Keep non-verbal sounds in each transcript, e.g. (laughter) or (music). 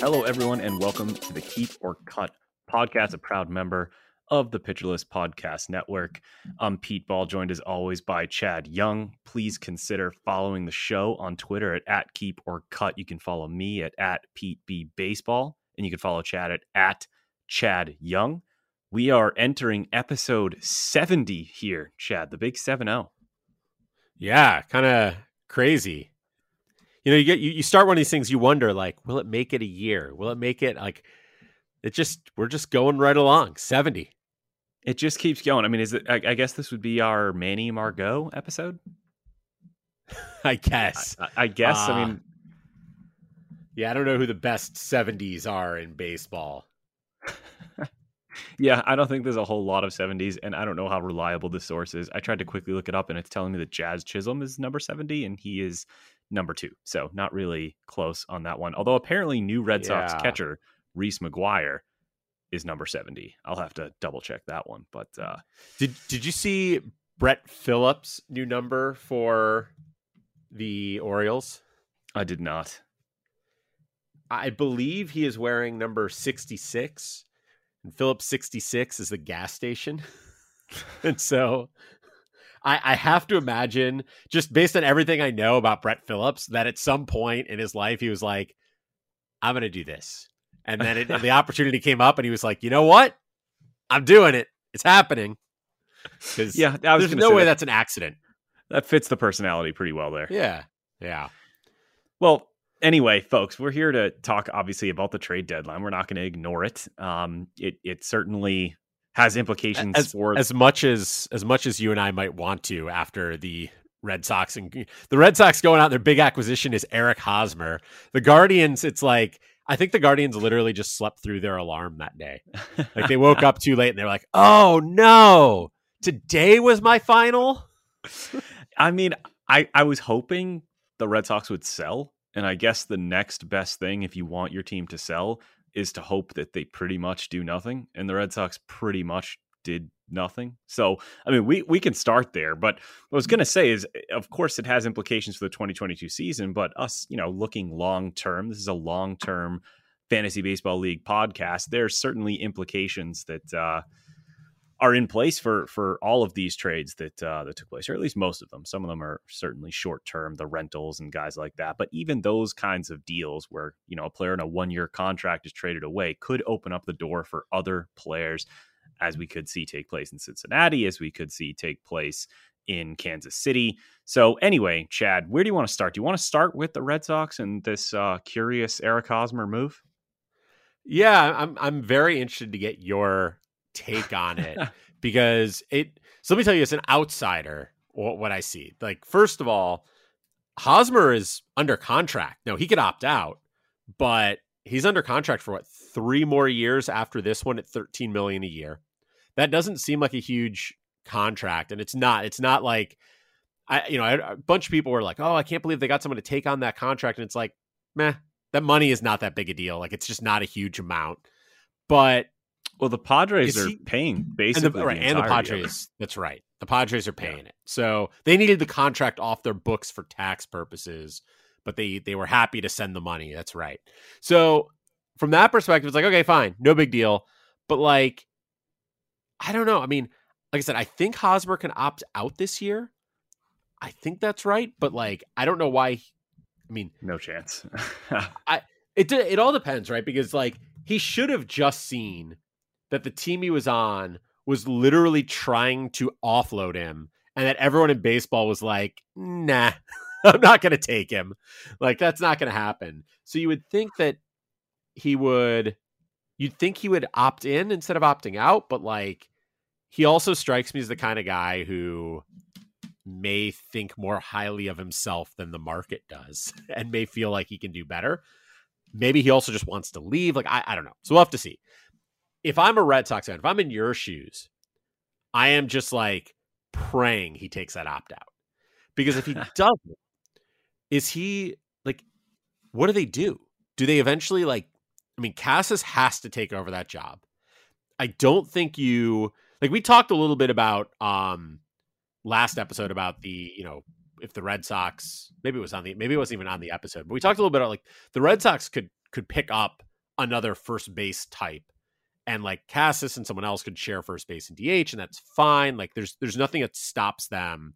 Hello, everyone, and welcome to the Keep or Cut podcast, a proud member of the Pitcher List Podcast Network. I'm Pete Ball, joined as always by Chad Young. Please consider following the show on Twitter at, at Keep or Cut. You can follow me at, at Pete B Baseball, and you can follow Chad at, at Chad Young. We are entering episode 70 here, Chad, the big 7 0. Yeah, kind of crazy you know you get you, you start one of these things you wonder like will it make it a year? Will it make it like it just we're just going right along 70 it just keeps going. I mean is it i, I guess this would be our manny margot episode? (laughs) I guess. I, I guess uh, i mean yeah i don't know who the best 70s are in baseball. (laughs) Yeah i don't think there's a whole lot of 70s and i don't know how reliable the source is. I tried to quickly look it up and it's telling me that jazz chisholm is number 70 and he is number two. So not really close on that one. Although apparently new Red Sox yeah. catcher Reese McGuire is number 70. I'll have to double check that one. But uh did did you see Brett Phillips new number for the Orioles? I did not. I believe he is wearing number 66 and Phillips 66 is the gas station. (laughs) and so I, I have to imagine, just based on everything I know about Brett Phillips, that at some point in his life he was like, "I'm going to do this," and then it, the (laughs) opportunity came up, and he was like, "You know what? I'm doing it. It's happening." Because yeah, there's no way that, that's an accident. That fits the personality pretty well there. Yeah, yeah. Well, anyway, folks, we're here to talk obviously about the trade deadline. We're not going to ignore it. Um, it it certainly has implications as, for as much as as much as you and I might want to after the Red Sox and the Red Sox going out their big acquisition is Eric Hosmer. The Guardians, it's like I think the Guardians literally just slept through their alarm that day. like they woke up too late and they're like, (laughs) "Oh no, today was my final." I mean, I I was hoping the Red Sox would sell, and I guess the next best thing if you want your team to sell is to hope that they pretty much do nothing. And the Red Sox pretty much did nothing. So, I mean, we, we can start there. But what I was going to say is, eh, of course, it has implications for the 2022 season. But us, you know, looking long term, this is a long term fantasy baseball league podcast. There's certainly implications that, uh, are in place for for all of these trades that uh, that took place, or at least most of them. Some of them are certainly short term, the rentals and guys like that. But even those kinds of deals, where you know a player in a one year contract is traded away, could open up the door for other players, as we could see take place in Cincinnati, as we could see take place in Kansas City. So anyway, Chad, where do you want to start? Do you want to start with the Red Sox and this uh, curious Eric Hosmer move? Yeah, I'm I'm very interested to get your take on it (laughs) because it. So let me tell you, as an outsider, what, what I see. Like, first of all, Hosmer is under contract. No, he could opt out, but he's under contract for what three more years after this one at 13 million a year. That doesn't seem like a huge contract, and it's not. It's not like I, you know, a bunch of people were like, "Oh, I can't believe they got someone to take on that contract," and it's like, meh, that money is not that big a deal. Like, it's just not a huge amount. But well, the Padres are paying basically, and the, right, the and the Padres. That's right. The Padres are paying yeah. it. So they needed the contract off their books for tax purposes, but they they were happy to send the money. That's right. So from that perspective, it's like, okay, fine, no big deal. But like, I don't know. I mean, like I said, I think Hosmer can opt out this year. I think that's right, but like, I don't know why. I mean, no chance. (laughs) I it it all depends, right? Because like he should have just seen that the team he was on was literally trying to offload him and that everyone in baseball was like, nah, (laughs) I'm not going to take him. Like, that's not going to happen. So you would think that he would, you'd think he would opt in instead of opting out, but like, he also strikes me as the kind of guy who may think more highly of himself than the market does (laughs) and may feel like he can do better. Maybe he also just wants to leave. Like, I, I don't know. So we'll have to see if I'm a Red Sox fan, if I'm in your shoes, I am just like praying he takes that opt out. Because if he (laughs) doesn't, is he like, what do they do? Do they eventually like, I mean, Casas has to take over that job. I don't think you like we talked a little bit about um last episode about the, you know, if the Red Sox maybe it was on the maybe it wasn't even on the episode, but we talked a little bit about like the Red Sox could could pick up another first base type and like Casas and someone else could share first base and DH, and that's fine. Like there's there's nothing that stops them.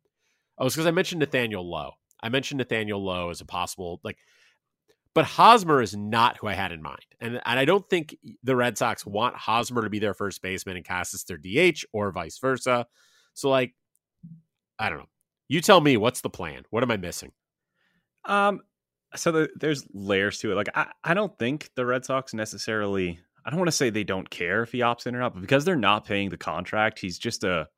Oh, it's because I mentioned Nathaniel Lowe. I mentioned Nathaniel Lowe as a possible like, but Hosmer is not who I had in mind, and and I don't think the Red Sox want Hosmer to be their first baseman and Casas their DH or vice versa. So like, I don't know. You tell me what's the plan. What am I missing? Um, so the, there's layers to it. Like I, I don't think the Red Sox necessarily I don't want to say they don't care if he opts in or not, but because they're not paying the contract, he's just a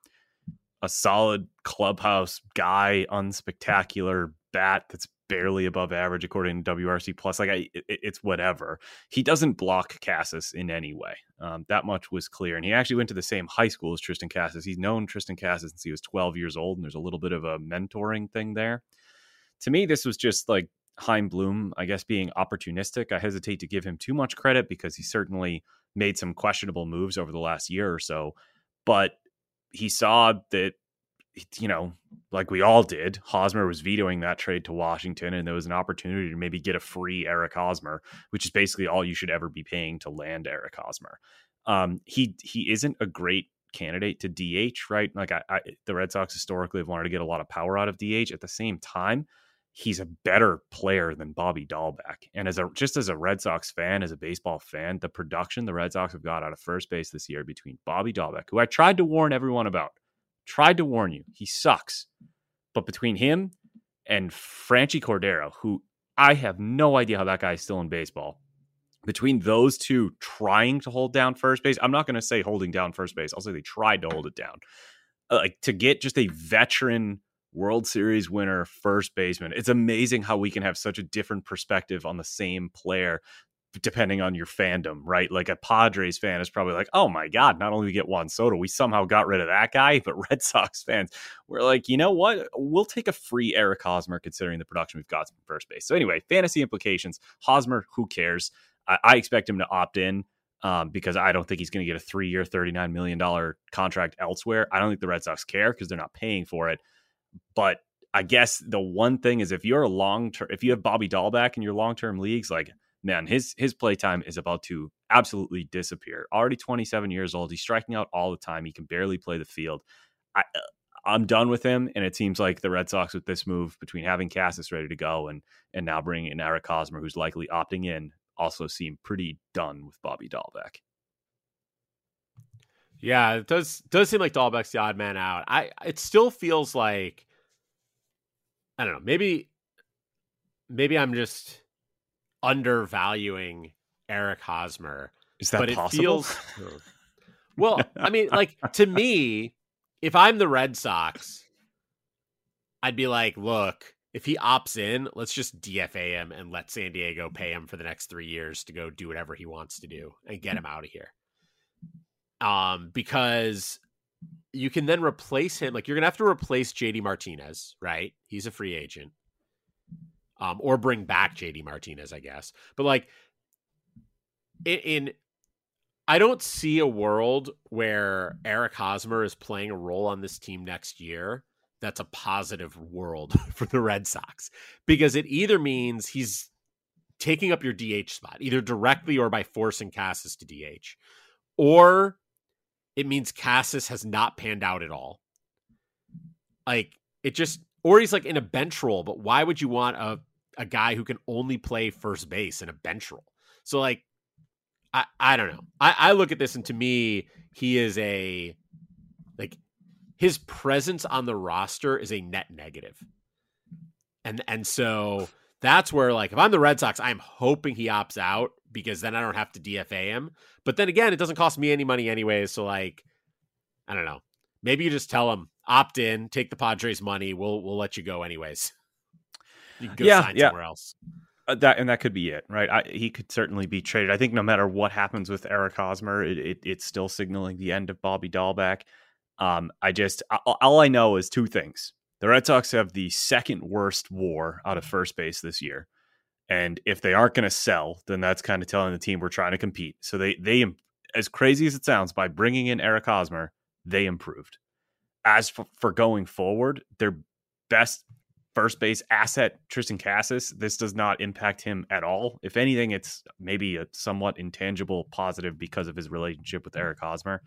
a solid clubhouse guy, unspectacular bat that's barely above average according to WRC plus. Like I, it, it's whatever. He doesn't block Casas in any way. Um, that much was clear. And he actually went to the same high school as Triston Casas. He's known Triston Casas since he was 12 years old, and there's a little bit of a mentoring thing there. To me, this was just like Chaim Bloom, I guess, being opportunistic. I hesitate to give him too much credit because he certainly made some questionable moves over the last year or so. But he saw that, you know, like we all did, Hosmer was vetoing that trade to Washington, and there was an opportunity to maybe get a free Eric Hosmer, which is basically all you should ever be paying to land Eric Hosmer. Um, he he isn't a great candidate to DH, right? Like I, I, the Red Sox historically have wanted to get a lot of power out of DH. At the same time, he's a better player than Bobby Dalbec. And as a just as a Red Sox fan, as a baseball fan, the production the Red Sox have got out of first base this year between Bobby Dalbec, who I tried to warn everyone about, tried to warn you, he sucks. But between him and Franchy Cordero, who I have no idea how that guy is still in baseball. Between those two trying to hold down first base, I'm not going to say holding down first base. I'll say they tried to hold it down. Uh, like to get just a veteran World Series winner, first baseman. It's amazing how we can have such a different perspective on the same player depending on your fandom, right? Like a Padres fan is probably like, oh my God, not only we get Juan Soto, we somehow got rid of that guy. (laughs) But Red Sox fans, we're like, you know what? We'll take a free Eric Hosmer considering the production we've got from first base. So anyway, fantasy implications. Hosmer, who cares? I, I expect him to opt in. Um, because I don't think he's going to get a three year, $39 million contract elsewhere. I don't think the Red Sox care because they're not paying for it. But I guess the one thing is if you're a long term, if you have Bobby Dalbec in your long term leagues, like man, his his playtime is about to absolutely disappear. Already 27 years old, he's striking out all the time. He can barely play the field. I, uh, I'm done with him, and it seems like the Red Sox with this move between having Casas ready to go and and now bringing in Eric Hosmer, who's likely opting in, also seem pretty done with Bobby Dalbec. Yeah, it does does seem like Dalbec's the odd man out. I it still feels like I don't know, maybe maybe I'm just undervaluing Eric Hosmer. Is that but possible? It feels, (laughs) well, I mean, like to me, if I'm the Red Sox, I'd be like, look, if he opts in, let's just DFA him and let San Diego pay him for the next three years to go do whatever he wants to do and get him out of here um, because you can then replace him. Like you're gonna have to replace JD Martinez, right? He's a free agent, um, or bring back JD Martinez, I guess. But like in, in I don't see a world where Eric Hosmer is playing a role on this team next year that's a positive world (laughs) for the Red Sox because it either means he's taking up your DH spot, either directly or by forcing Casas to DH, or it means Casas has not panned out at all. Like it just, or he's like in a bench role, but why would you want a, a guy who can only play first base in a bench role? So like, I, I don't know. I, I look at this and to me, he is a like his presence on the roster is a net negative. And and so that's where like if I'm the Red Sox, I'm hoping he opts out because then I don't have to DFA him. But then again, it doesn't cost me any money anyways. So like, I don't know. Maybe you just tell him opt in, take the Padres money. We'll we'll let you go anyways. (laughs) You can go Yeah, sign yeah. somewhere else. Uh, that and that could be it, right? I, he could certainly be traded. I think no matter what happens with Eric Hosmer, it, it, it's still signaling the end of Bobby Dalbec. Um, I just a- all I know is two things: the Red Sox have the second worst WAR out of first base this year, and if they aren't going to sell, then that's kind of telling the team we're trying to compete. So they they as crazy as it sounds, by bringing in Eric Hosmer, they improved. As for, for going forward, their best first base asset, Triston Casas, this does not impact him at all. If anything, it's maybe a somewhat intangible positive because of his relationship with Eric Hosmer.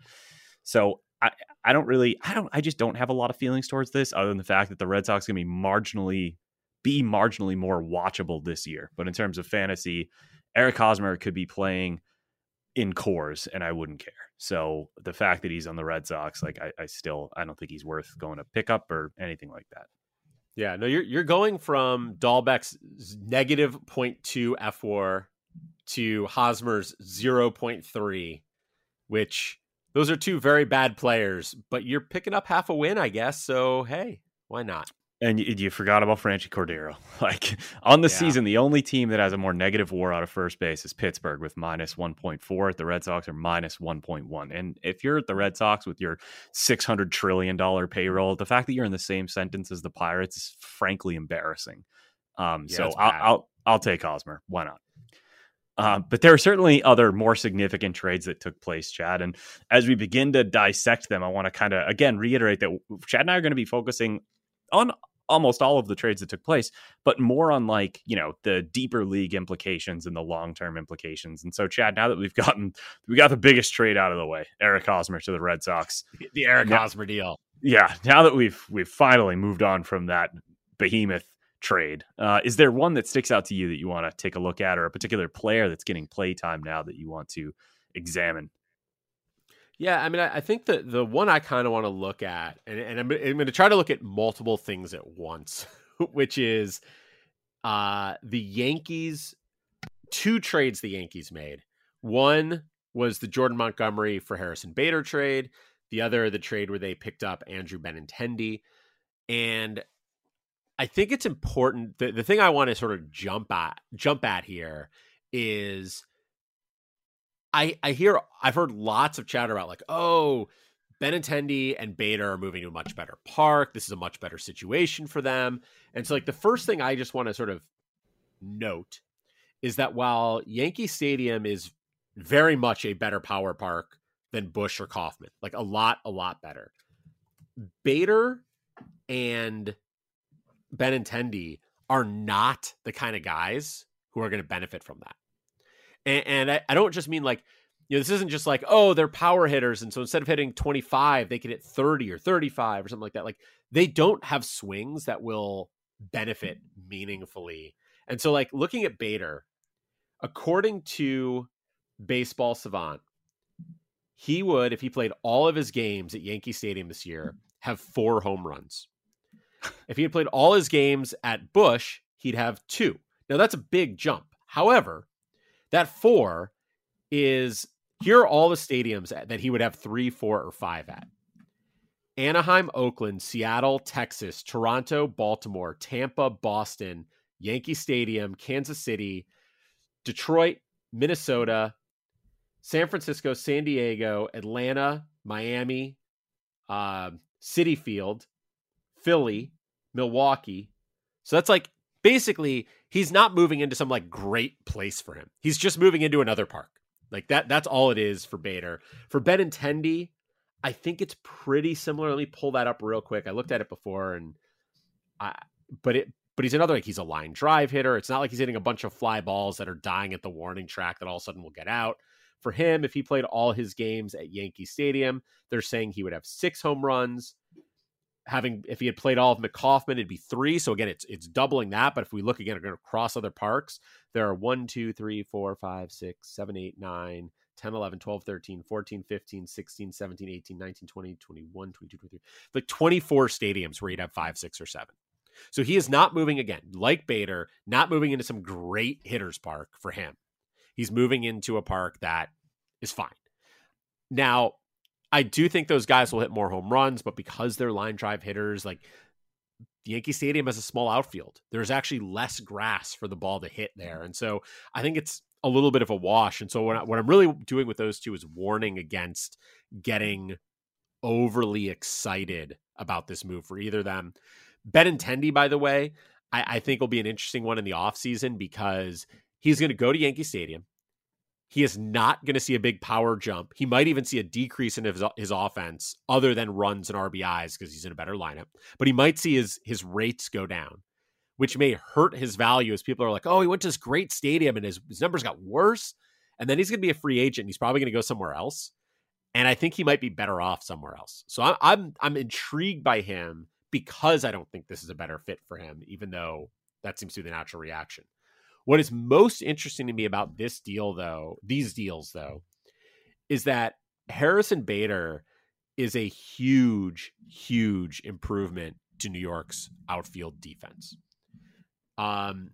So I, I don't really, I don't, I just don't have a lot of feelings towards this, other than the fact that the Red Sox going to be marginally, be marginally more watchable this year. But in terms of fantasy, Eric Hosmer could be playing in Coors, and I wouldn't care. So the fact that he's on the Red Sox, like I, I still, I don't think he's worth going to pick up or anything like that. Yeah, no, you're you're going from Dalbec's negative 0.2 F war to Hosmer's 0.3, which those are two very bad players, but you're picking up half a win, I guess. So hey, why not? And you, you forgot about Franchy Cordero. (laughs) Like on the Yeah. season, the only team that has a more negative WAR out of first base is Pittsburgh with minus one point four. The Red Sox are minus one point one. And if you're at the Red Sox with your six hundred trillion dollar payroll, the fact that you're in the same sentence as the Pirates is frankly embarrassing. Um, Yeah, so I'll. I'll I'll take Hosmer. Why not? Uh, but there are certainly other more significant trades that took place, Chad. And as we begin to dissect them, I want to kind of again reiterate that Chad and I are going to be focusing on almost all of the trades that took place, but more on like, you know, the deeper league implications and the long term implications. And so, Chad, now that we've gotten, we got the biggest trade out of the way, Eric Hosmer to the Red Sox. The Eric Yeah. Hosmer deal. Yeah. Now that we've, we've finally moved on from that behemoth trade, uh, is there one that sticks out to you that you want to take a look at or a particular player that's getting play time now that you want to examine? Yeah, I mean, I, I think that the one I kind of want to look at, and, and I'm, I'm going to try to look at multiple things at once, (laughs) which is uh, the Yankees, two trades the Yankees made. One was the Jordan Montgomery for Harrison Bader trade. The other, the trade where they picked up Andrew Benintendi. And I think it's important. The, the thing I want to sort of jump at, jump at here is I I hear I've heard lots of chatter about like, oh, Benintendi and Bader are moving to a much better park. This is a much better situation for them. And so like the first thing I just want to sort of note is that while Yankee Stadium is very much a better power park than Busch or Kauffman, like a lot, a lot better. Bader and Benintendi are not the kind of guys who are going to benefit from that. And, and I, I don't just mean like, you know, this isn't just like, oh, they're power hitters. And so instead of hitting 25, they can hit 30 or 35 or something like that. Like they don't have swings that will benefit meaningfully. And so, like, looking at Bader, according to Baseball Savant, he would, if he played all of his games at Yankee Stadium this year, have four home runs. If he had played all his games at Busch, he'd have two. Now, that's a big jump. However, that four is here are all the stadiums that he would have three, four, or five at Anaheim, Oakland, Seattle, Texas, Toronto, Baltimore, Tampa, Boston, Yankee Stadium, Kansas City, Detroit, Minnesota, San Francisco, San Diego, Atlanta, Miami, uh, Citi Field, Philly, Milwaukee. So that's like basically he's not moving into some like great place for him. He's just moving into another park. Like that that's all it is for Bader. For Benintendi, I think it's pretty similar. Let me pull that up real quick. I looked at it before and I but it but he's another like he's a line drive hitter. It's not like he's hitting a bunch of fly balls that are dying at the warning track that all of a sudden will get out. For him, if he played all his games at Yankee Stadium, they're saying he would have six home runs. Having if he had played all of McCaughman, it'd be three. So again, it's it's doubling that. But if we look again across other parks, there are 1, 2, 3, 4, 5, 6, 7, 8, 9, 10, 11, 12, 13, 14, 15, 16, 17, 18, 19, 20, 21, 22, 23, like 24 stadiums where he'd have five, six, or seven. So he is not moving again, like Bader, not moving into some great hitters park for him. He's moving into a park that is fine. Now, I do think those guys will hit more home runs, but because they're line drive hitters, like Yankee Stadium has a small outfield. There's actually less grass for the ball to hit mm-hmm. there. And so I think it's a little bit of a wash. And so what, I, what I'm really doing with those two is warning against getting overly excited about this move for either of them. Benintendi, by the way, I, I think will be an interesting one in the offseason because he's going to go to Yankee Stadium. He is not going to see a big power jump. He might even see a decrease in his, his offense other than runs and RBIs because he's in a better lineup. But he might see his his rates go down, which may hurt his value as people are like, oh, he went to this great stadium and his, his numbers got worse. And then he's going to be a free agent. He's probably going to go somewhere else. And I think he might be better off somewhere else. So I'm, I'm I'm intrigued by him because I don't think this is a better fit for him, even though that seems to be the natural reaction. What is most interesting to me about this deal, though, these deals, though, is that Harrison Bader is a huge, huge improvement to New York's outfield defense. Um,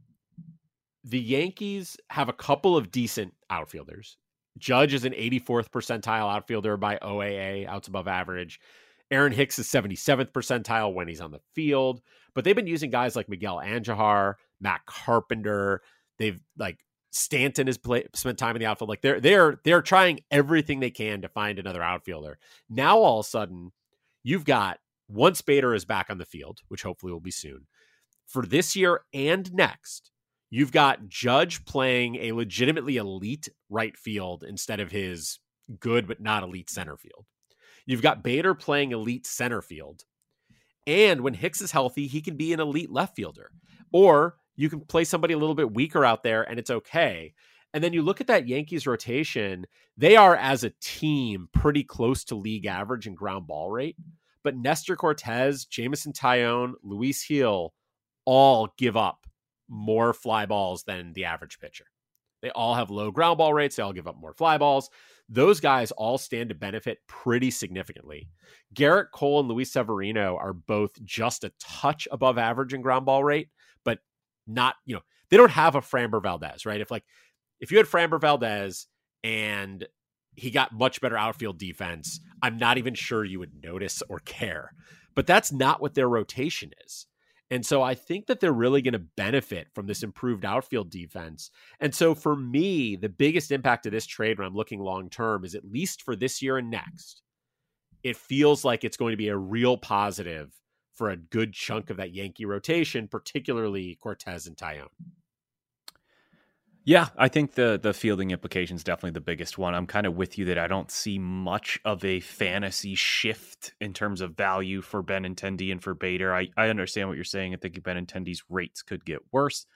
the Yankees have a couple of decent outfielders. Judge is an 84th percentile outfielder by OAA, outs above average. Aaron Hicks is 77th percentile when he's on the field, but they've been using guys like Miguel Andujar, Matt Carpenter. They've like Stanton has play, spent time in the outfield. Like they're they're they're trying everything they can to find another outfielder. Now all of a sudden, you've got once Bader is back on the field, which hopefully will be soon, for this year and next, you've got Judge playing a legitimately elite right field instead of his good but not elite center field. You've got Bader playing elite center field. And when Hicks is healthy, he can be an elite left fielder. Or you can play somebody a little bit weaker out there and it's okay. And then you look at that Yankees rotation, they are as a team pretty close to league average in ground ball rate. But Nestor Cortes, Jameson Taillon, Luis Gil all give up more fly balls than the average pitcher. They all have low ground ball rates. They all give up more fly balls. Those guys all stand to benefit pretty significantly. Gerrit Cole and Luis Severino are both just a touch above average in ground ball rate, not, you know, they don't have a Framber Valdez, right? If like, if you had Framber Valdez and he got much better outfield defense, I'm not even sure you would notice or care. But that's not what their rotation is. And so I think that they're really going to benefit from this improved outfield defense. And so for me, the biggest impact of this trade when I'm looking long term is at least for this year and next, it feels like it's going to be a real positive for a good chunk of that Yankee rotation, particularly Cortes and Taillon. Yeah, I think the the fielding implication is definitely the biggest one. I'm kind of with you that I don't see much of a fantasy shift in terms of value for Ben Benintendi and for Bader. I, I understand what you're saying. I think Ben Benintendi's rates could get worse.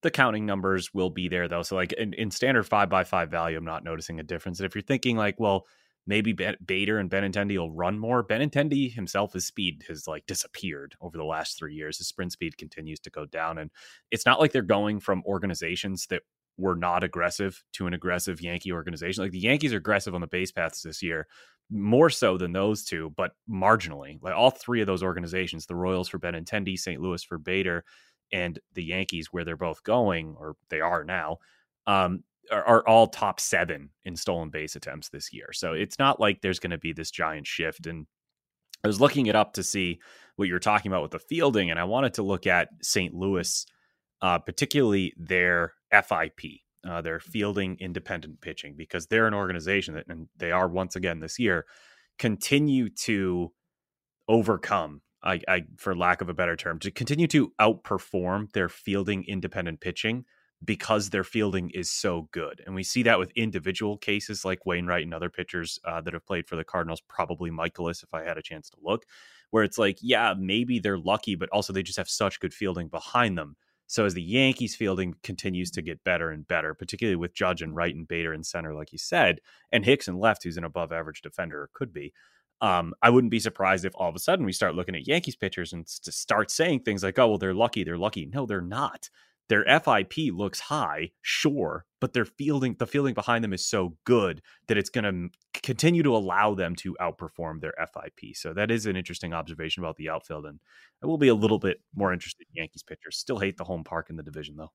The counting numbers will be there though. So like in, in standard five by five value, I'm not noticing a difference. And if you're thinking like, well, maybe Bader and Benintendi will run more. Benintendi himself, his speed has like disappeared over the last three years. His sprint speed continues to go down, and it's not like they're going from organizations that were not aggressive to an aggressive Yankee organization. Like the Yankees are aggressive on the base paths this year, more so than those two, but marginally. Like all three of those organizations, the Royals for Benintendi, St. Louis for Bader, and the Yankees, where they're both going, or they are now, um, are, are all top seven in stolen base attempts this year. So it's not like there's going to be this giant shift. And I was looking it up to see what you're talking about with the fielding, and I wanted to look at St. Louis, uh, particularly their FIP, uh, their fielding independent pitching, because they're an organization that, and they are once again this year, continue to overcome, I, I for lack of a better term, to continue to outperform their fielding independent pitching because their fielding is so good. And we see that with individual cases like Wainwright and other pitchers uh, that have played for the Cardinals, probably Mikolas, if I had a chance to look, where it's like, yeah, maybe they're lucky, but also they just have such good fielding behind them. So as the Yankees fielding continues to get better and better, particularly with Judge and Wright and Bader in center, like you said, and Hicks and left, who's an above average defender, or could be. Um, I wouldn't be surprised if all of a sudden we start looking at Yankees pitchers and to start saying things like, "Oh, well, they're lucky. They're lucky." No, they're not. Their FIP looks high, sure, but their fielding, the fielding behind them is so good that it's going to continue to allow them to outperform their FIP. So that is an interesting observation about the outfield, and I will be a little bit more interested in Yankees pitchers. Still hate the home park in the division, though.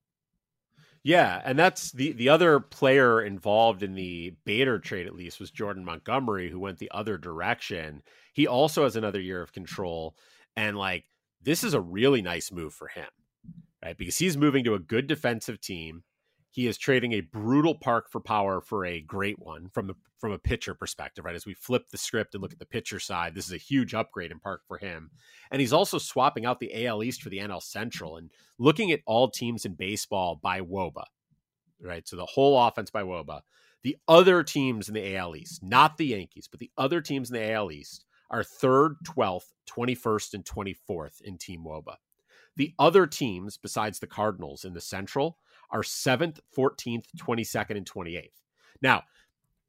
Yeah, and that's the the other player involved in the Bader trade at least was Jordan Montgomery who went the other direction. He also has another year of control and like this is a really nice move for him right? Because he's moving to a good defensive team. He is trading a brutal park for power for a great one from the from a pitcher perspective, right? As we flip the script and look at the pitcher side, this is a huge upgrade in park for him. And he's also swapping out the AL East for the NL Central and looking at all teams in baseball by WOBA, right? So the whole offense by WOBA. The other teams in the AL East, not the Yankees, but the other teams in the AL East are third, 12th, 21st, and 24th in Team WOBA. The other teams besides the Cardinals in the Central are 7th, 14th, 22nd, and 28th. Now,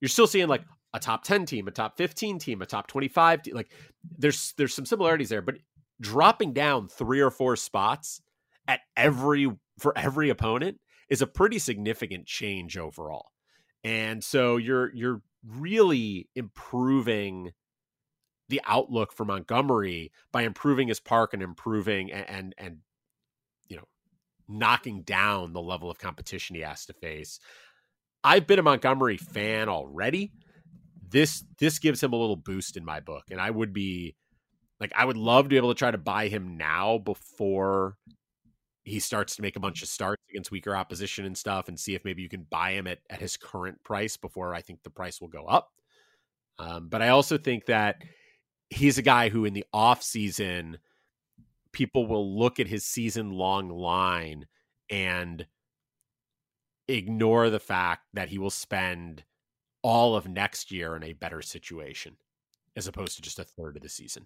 you're still seeing like a top 10 team, a top 15 team, a top 25 team. Like there's there's some similarities there, but dropping down three or four spots at every for every opponent is a pretty significant change overall. And so you're you're really improving the outlook for Montgomery by improving his park and improving and, and, and you know knocking down the level of competition he has to face. I've been a Montgomery fan already. This this gives him a little boost in my book, and I would be like I would love to be able to try to buy him now before he starts to make a bunch of starts against weaker opposition and stuff, and see if maybe you can buy him at at his current price before I think the price will go up. Um, but I also think that he's a guy who in the off season people will look at his season long line and ignore the fact that he will spend all of next year in a better situation as opposed to just a third of the season.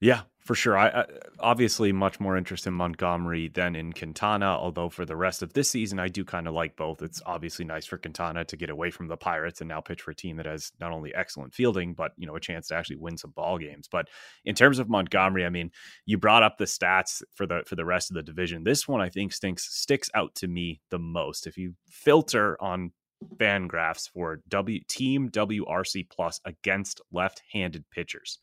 Yeah, for sure. I, I, obviously much more interest in Montgomery than in Quintana. Although for the rest of this season, I do kind of like both. It's obviously nice for Quintana to get away from the Pirates and now pitch for a team that has not only excellent fielding, but you know a chance to actually win some ball games. But in terms of Montgomery, I mean, you brought up the stats for the for the rest of the division. This one I think stinks sticks out to me the most. If you filter on FanGraphs for W Team WRC Plus against left-handed pitchers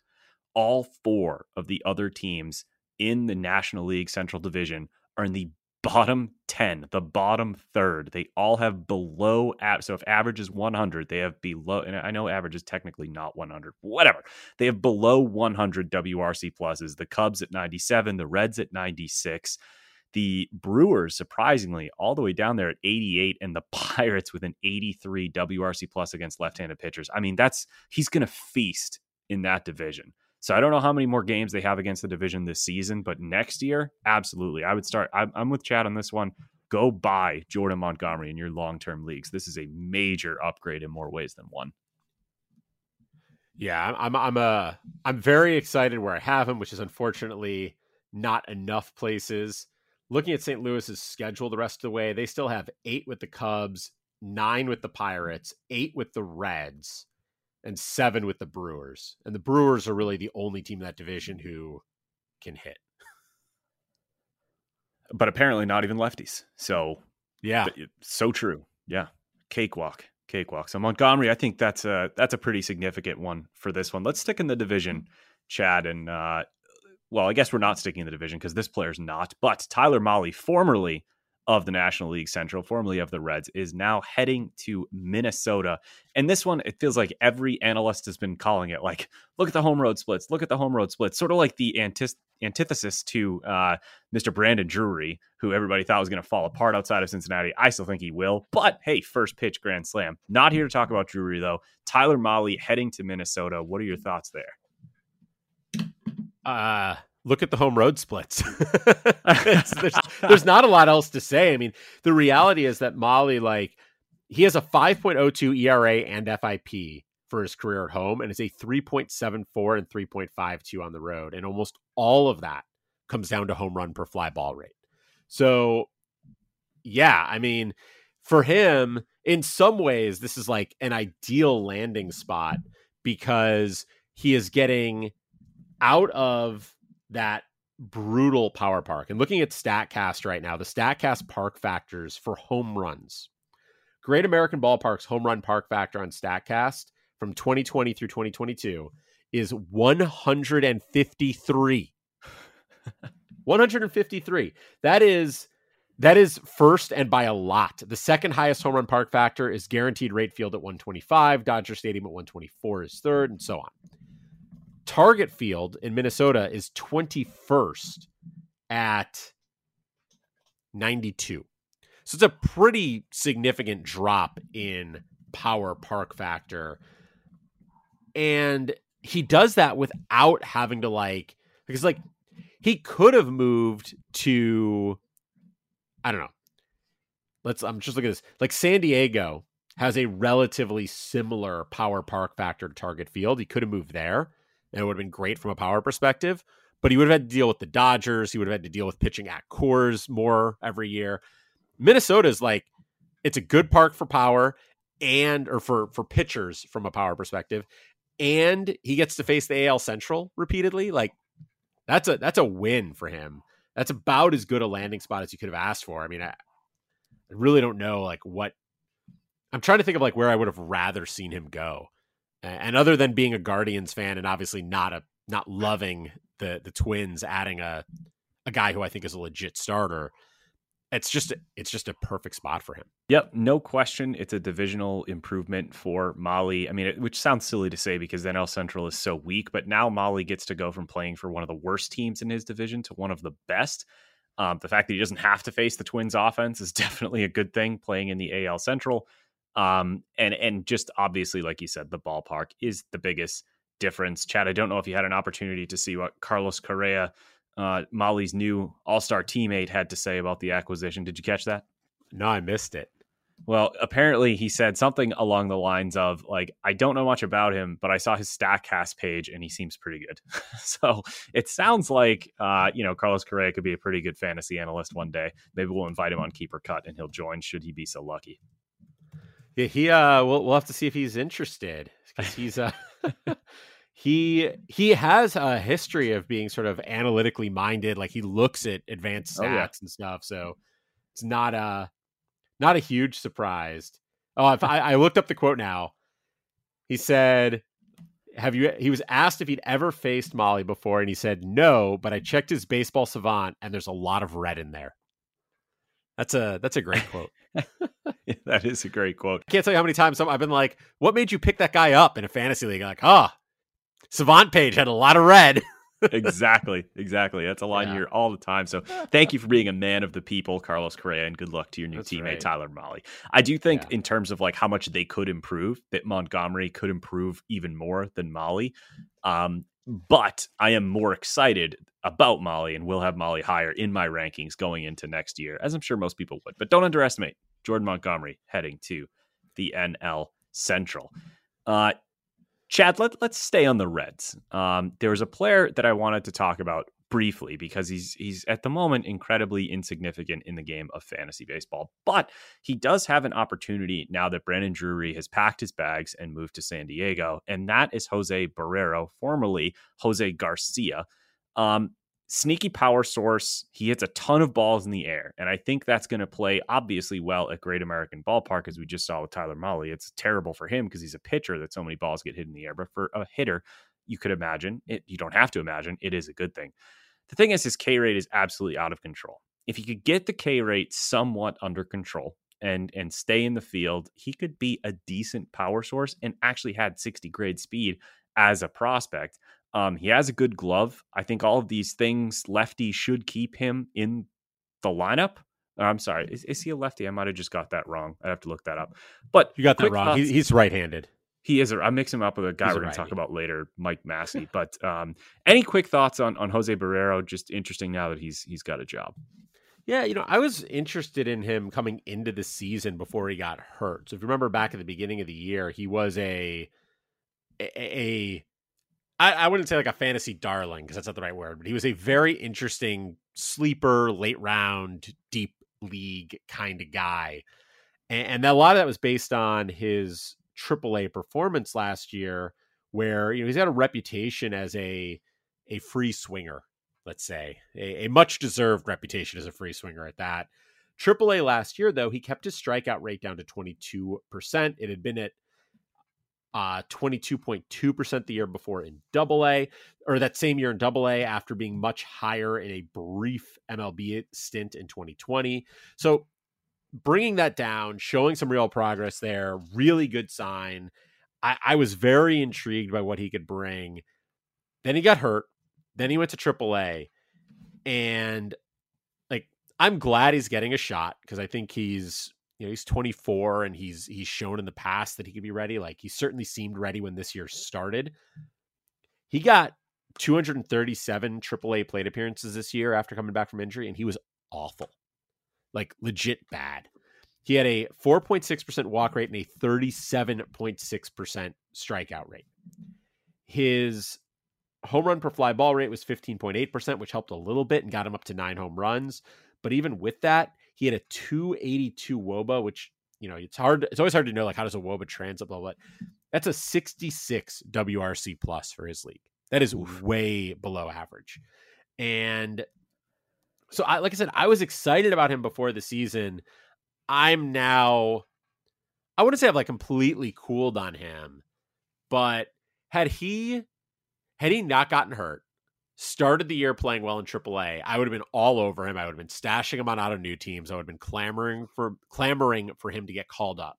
all four of the other teams in the National League Central Division are in the bottom 10, the bottom third. They all have below so if average is 100, they have below and I know average is technically not 100. Whatever. They have below 100 WRC pluses. The Cubs at 97, the Reds at 96. The Brewers, surprisingly, all the way down there at 88, and the (laughs) Pirates with an 83 WRC plus against left handed pitchers. I mean, that's he's going to feast in that division. So I don't know how many more games they have against the division this season, but next year, absolutely. I would start. I'm, I'm with Chad on this one. Go buy Jordan Montgomery in your long term leagues. This is a major upgrade in more ways than one. Yeah, I'm I'm uh, I'm very excited where I have him, which is unfortunately not enough places. Looking at St. Louis's schedule the rest of the way, they still have eight with the Cubs, nine with the Pirates, eight with the Reds, and seven with the Brewers. And the Brewers are really the only team in that division who can hit. But apparently not even lefties. So yeah, so true. Yeah, cakewalk, cakewalk. So Montgomery, I think that's a that's a pretty significant one for this one. Let's stick in the division, Chad, and uh, well, I guess we're not sticking in the division because this player's not. But Tyler Mahle, formerly of the National League Central, formerly of the Reds, is now heading to Minnesota. And this one, it feels like every analyst has been calling it like, look at the home road splits, look at the home road splits, sort of like the antithesis to uh, Mr. Brandon Drury, who everybody thought was going to fall apart outside of Cincinnati. I still think he will. But hey, first pitch grand slam. Not here to talk about Drury, though. Tyler Mahle heading to Minnesota. What are your thoughts there? Uh, look at the home road splits. (laughs) there's, there's not a lot else to say. I mean, the reality is that Mahle, like, he has a 5.02 ERA and FIP for his career at home, and it's a 3.74 and 3.52 on the road. And almost all of that comes down to home run per fly ball rate. So, yeah, I mean, for him, in some ways, this is like an ideal landing spot because he is getting out of that brutal power park. And looking at StatCast right now, the StatCast park factors for home runs. Great American Ballpark's home run park factor on StatCast from 2020 through 2022 is 153. (laughs) 153. That is that is first and by a lot. The second highest home run park factor is guaranteed rate field at 125, Dodger Stadium at 124 is third, and so on. Target Field in Minnesota is 21st at 92. So it's a pretty significant drop in power park factor. And he does that without having to like because like he could have moved to I don't know. Let's I'm just looking at this. Like San Diego has a relatively similar power park factor to Target Field. He could have moved there and it would have been great from a power perspective. But he would have had to deal with the Dodgers. He would have had to deal with pitching at Coors more every year. Minnesota is like it's a good park for power and or for for pitchers from a power perspective, and he gets to face the AL Central repeatedly. Like that's a that's a win for him. That's about as good a landing spot as you could have asked for. I mean, I, I really don't know like what I'm trying to think of like where I would have rather seen him go. And other than being a Guardians fan and obviously not a not loving the the Twins adding a a guy who I think is a legit starter, it's just it's just a perfect spot for him. Yep, no question. It's a divisional improvement for Mahle. I mean, it, which sounds silly to say because NL Central is so weak, but now Mahle gets to go from playing for one of the worst teams in his division to one of the best. Um, the fact that he doesn't have to face the Twins offense is (laughs) definitely a good thing playing in the AL Central. Um, and and just obviously, like you said, the ballpark is the biggest difference. Chad, I don't know if you had an opportunity to see what Carlos Correa, uh, Mahle's new All Star teammate, had to say about the acquisition. Did you catch that? No, I missed it. Well, apparently he said something along the lines of like, I don't know much about him, but I saw his Statcast page and he seems pretty good. (laughs) so it sounds like uh, you know, Carlos Correa could be a pretty good fantasy analyst one day. Maybe we'll invite him on Keep or Cut and he'll join should he be so lucky. Yeah, he uh we'll we'll have to see if he's interested because he's uh (laughs) he he has a history of being sort of analytically minded. Like he looks at advanced stats oh, yeah. and stuff. So it's not a not a huge surprise. Oh, I, I looked up the quote now. He said, "Have you?" He was asked if he'd ever faced Mahle before, and he said no. But I checked his baseball savant, and there's a lot of red in there. That's a that's a great quote. (laughs) that is a great quote. I can't tell you how many times I've been like, "What made you pick that guy up in a fantasy league?" Like, ah, oh, Savant page had a lot of red. (laughs) exactly, exactly. That's a line yeah. here all the time. So thank you for being a man of the people, Carlos Correa, and good luck to your new That's teammate right. Tyler Mahle. I do think, yeah. in terms of like how much they could improve, that Montgomery could improve even more than Mahle. Um, but I am more excited about Mahle and will have Mahle higher in my rankings going into next year, as I'm sure most people would. But don't underestimate Jordan Montgomery heading to the NL Central. Uh, Chad, let, let's stay on the Reds. Um, there was a player that I wanted to talk about briefly because he's he's at the moment incredibly insignificant in the game of fantasy baseball. But he does have an opportunity now that Brandon Drury has packed his bags and moved to San Diego, and that is Jose Barrero, formerly Jose Garcia. Um, sneaky power source. He hits a ton of balls in the air. And I think that's going to play obviously well at Great American Ballpark, as we just saw with Tyler Mahle. It's terrible for him because he's a pitcher that so many balls get hit in the air. But for a hitter, you could imagine it. You don't have to imagine it is a good thing. The thing is, his K rate is absolutely out of control. If he could get the K rate somewhat under control and and stay in the field, he could be a decent power source and actually had 60 grade speed as a prospect. Um, he has a good glove. I think all of these things lefty should keep him in the lineup. Uh, I'm sorry, is, is he a lefty? I might have just got that wrong. I have to look that up. But you got that wrong. he's right-handed. He is. I mix him up with a guy He's we're going to talk about later, Mike Massey. (laughs) but um, any quick thoughts on on Jose Barrero? Just interesting now that he's he's got a job. Yeah, you know, I was interested in him coming into the season before he got hurt. So if you remember back at the beginning of the year, he was a a, a I, I wouldn't say like a fantasy darling because that's not the right word, but he was a very interesting sleeper, late round, deep league kind of guy. And, and a lot of that was based on his AAA performance last year, where you know he's got a reputation as a a free swinger, let's say, a, a much deserved reputation as a free swinger at that. AAA last year, though, he kept his strikeout rate down to 22%. It had been at uh, 22.2% the year before in double A, or that same year in double A after being much higher in a brief MLB stint in 2020. So bringing that down, showing some real progress there, really good sign. I, I was very intrigued by what he could bring. Then he got hurt. Then he went to AAA. And like, I'm glad he's getting a shot because I think he's you know he's 24 and he's he's shown in the past that he could be ready like he certainly seemed ready when this year started he got 237 AAA plate appearances this year after coming back from injury and he was awful like legit bad he had a 4.6% walk rate and a 37.6% strikeout rate his home run per fly ball rate was 15.8% which helped a little bit and got him up to 9 home runs but even with that he had a 282 woba, which you know it's hard. It's always hard to know like how does a woba translate. Blah blah. That's a 66 WRC plus for his league. That is way below average. And so, I like I said, I was excited about him before the season. I'm now, I wouldn't say I've like completely cooled on him, but had he had he not gotten hurt, started the year playing well in AAA, I would have been all over him. I would have been stashing him on Ottoneu teams. I would have been clamoring for clamoring for him to get called up.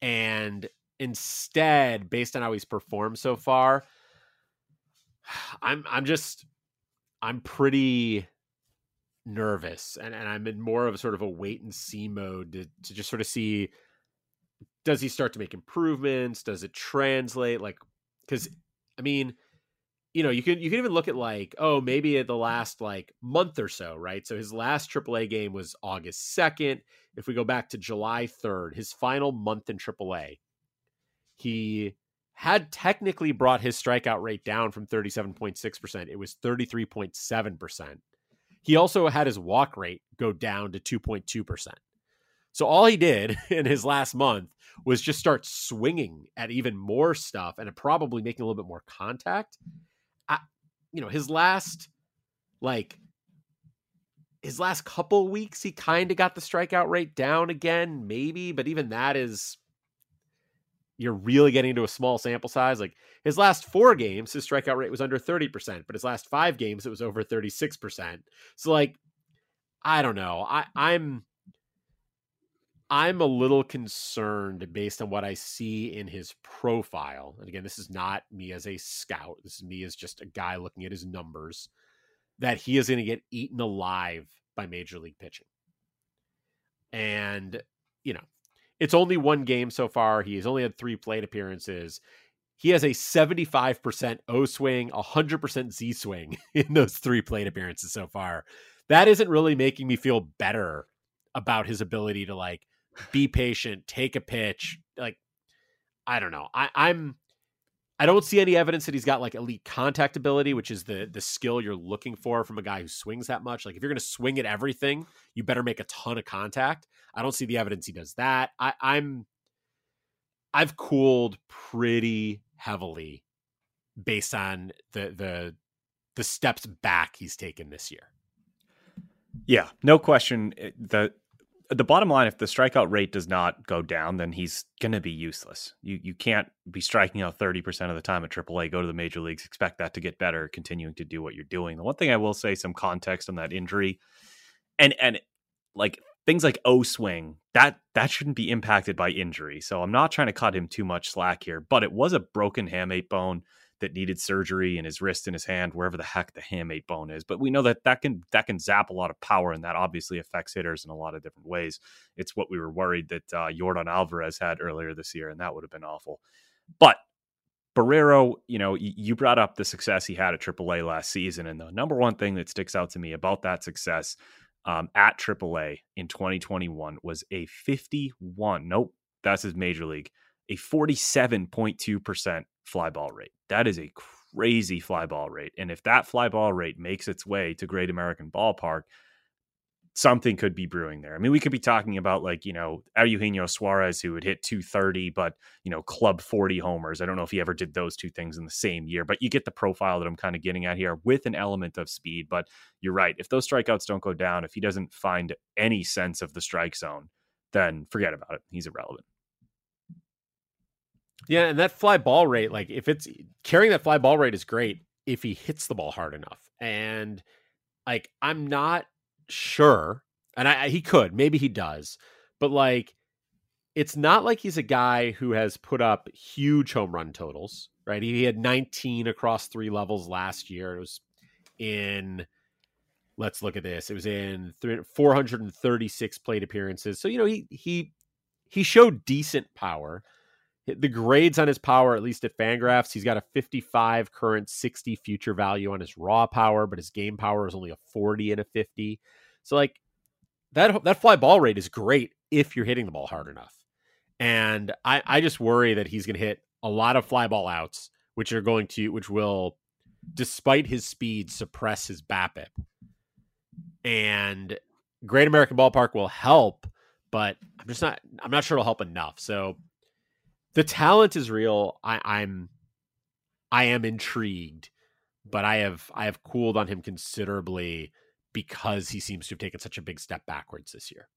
And instead, based on how he's performed so far, (sighs) I'm I'm just I'm pretty nervous and, and I'm in more of a sort of a wait and see mode to, to just sort of see does he start to make improvements? Does it translate? Like because I mean you know, you can you can even look at like, oh, maybe at the last like month or so, right? So his last AAA game was August 2nd. If we go back to July 3rd, his final month in AAA, he had technically brought his strikeout rate down from 37.6%. It was 33.7%. He also had his walk rate go down to 2.2%. So all he did (laughs) in his last month was just start swinging at even more stuff and probably making a little bit more contact you know, his last like his last couple weeks he kind of got the strikeout rate down again, maybe, but even that is you're really getting into a small sample size. Like his last four games, his strikeout rate was under 30%, but his last five games, it was over 36%. So like, I don't know. I, I'm I'm a little concerned based on what I see in his profile. And again, this is not me as a scout. This is me as just a guy looking at his numbers that he is going to get eaten alive by major league pitching. And, you know, it's only one game so far. He has only had three plate appearances. He has a 75% O swing, 100% Z swing (laughs) in those three plate appearances so far. That isn't really making me feel better about his ability to like be patient, take a pitch. Like, I don't know. I, I'm I don't see any evidence that he's got like elite contact ability, which is the the skill you're looking for from a guy who swings that much. Like if you're going to swing at everything, you better make a ton of contact. I don't see the evidence he does that. I, I'm I've cooled pretty heavily based on the the the steps back he's taken this year. Yeah, no question. Eh, the the bottom line, if the strikeout rate does not go down, then he's going to be useless. You you can't be striking out 30% of the time at AAA, go to the major leagues, expect that to get better, continuing to do what you're doing. The one thing I will say, some context on that injury, and and like things like O swing, that that shouldn't be impacted by injury. So I'm not trying to cut him too much slack here, but it was a broken hamate bone that needed surgery in his wrist and his hand, wherever the heck the hamate bone is. But we know that that can that can zap a lot of power, and that obviously affects hitters in a lot of different ways. It's what we were worried that uh, Yordan Alvarez had earlier this year, and that would have been awful. But Barrero, you know, you brought up the success he had at AAA last season, and the number one thing that sticks out to me about that success um, at AAA in 2021 was a 51. Nope, that's his major league, a 47.2% fly ball rate. That is a crazy fly ball rate, and if that fly ball rate makes its way to Great American Ballpark, something could be brewing there. I mean, we could be talking about like, you know, Eugenio Suarez who would hit 230, but, you know, club 40 homers. I don't know if he ever did those two things in the same year, but you get the profile that I'm kind of getting at here with an element of speed. But you're right. If those strikeouts don't go down, if he doesn't find any sense of the strike zone, then forget about it. He's irrelevant. Yeah, and that fly ball rate, like if it's carrying that fly ball rate is great if he hits the ball hard enough. And like I'm not sure, and I, he could, maybe he does, but like, it's not like he's a guy who has put up huge home run totals, right? He had 19 across three levels last year. It was in, let's look at this. It was in 436 plate appearances. So, you know, he, he, he showed decent power. The grades on his power, at least at Fangraphs, he's got a 55 current, 60 future value on his raw power, but his game power is only a 40 and a 50. So like that that fly ball rate is great if you're hitting the ball hard enough. And I, I just worry that he's going to hit a lot of fly ball outs, which are going to, which will, despite his speed, suppress his BABIP. And Great American Ballpark will help, but I'm just not, I'm not sure it'll help enough. So the talent is real. I, I'm, I am intrigued, but I have, I have cooled on him considerably because he seems to have taken such a big step backwards this year.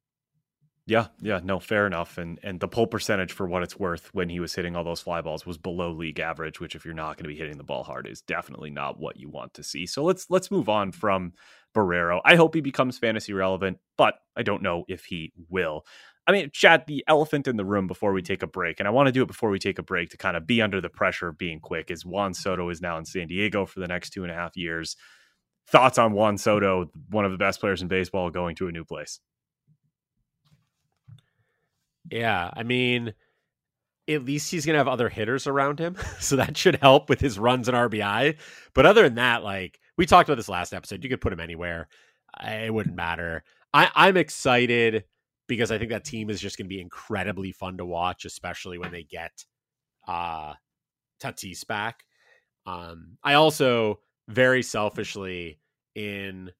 Yeah, yeah, no, fair enough. And and the pull percentage for what it's worth when he was hitting all those fly balls was below league average, which if you're not going to be hitting the ball hard is definitely not what you want to see. So let's let's move on from Barrero. I hope he becomes fantasy relevant, but I don't know if he will. I mean, Chad, the elephant in the room before we take a break, and I want to do it before we take a break to kind of be under the pressure of being quick, is Juan Soto is now in San Diego for the next two and a half years thoughts on Juan Soto, one of the best players in baseball, going to a new place? Yeah, I mean, at least he's gonna have other hitters around him, (laughs) so that should help with his runs and RBI. But other than that, like we talked about this last episode, you could put him anywhere; it wouldn't matter. I, I'm excited because I think that team is just gonna be incredibly fun to watch, especially when they get uh Tatis back. Um, I also very selfishly in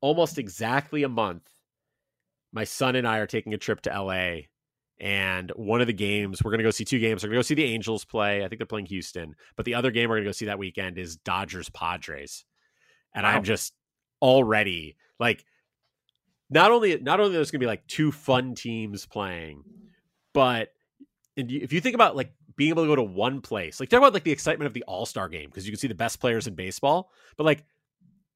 almost exactly a month my son and i are taking a trip to la and one of the games we're going to go see two games we're going to go see the angels play i think they're playing houston but the other game we're going to go see that weekend is dodgers padres and wow. i'm just already like not only not only there's going to be like two fun teams playing but if you think about like being able to go to one place. Like talk about like the excitement of the All Star game because you can see the best players in baseball. But like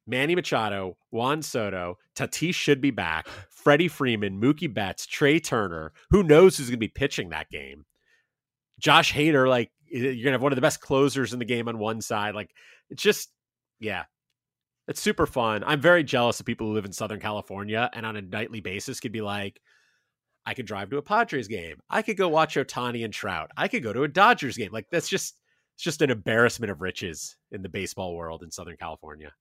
Manny Machado, Juan Soto, Tatis should be back. Freddie Freeman, Mookie Betts, Trea Turner. Who knows who's going to be pitching that game? Josh Hader, like eh, you're gonna have one of the best closers in the game on one side. Like it's just, yeah, it's super fun. I'm very jealous of people who live in Southern California and on a nightly basis could be like, I could drive to a Padres game. I could go watch Ohtani and Trout. I could go to a Dodgers game. Like that's just it's just an embarrassment of riches in the baseball world in Southern California.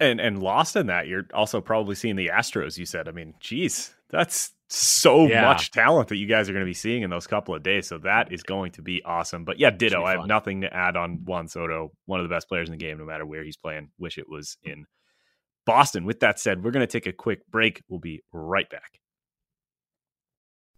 And and lost in that, you're also probably seeing the Astros. You said, I mean, geez, that's so yeah. much talent that you guys are going to be seeing in those couple of days. So that is going to be awesome. But yeah, ditto. I have nothing to add on Juan Soto, one of the best players in the game, no matter where he's playing. Wish it was in Boston. With that said, we're going to take a quick break. We'll be right back.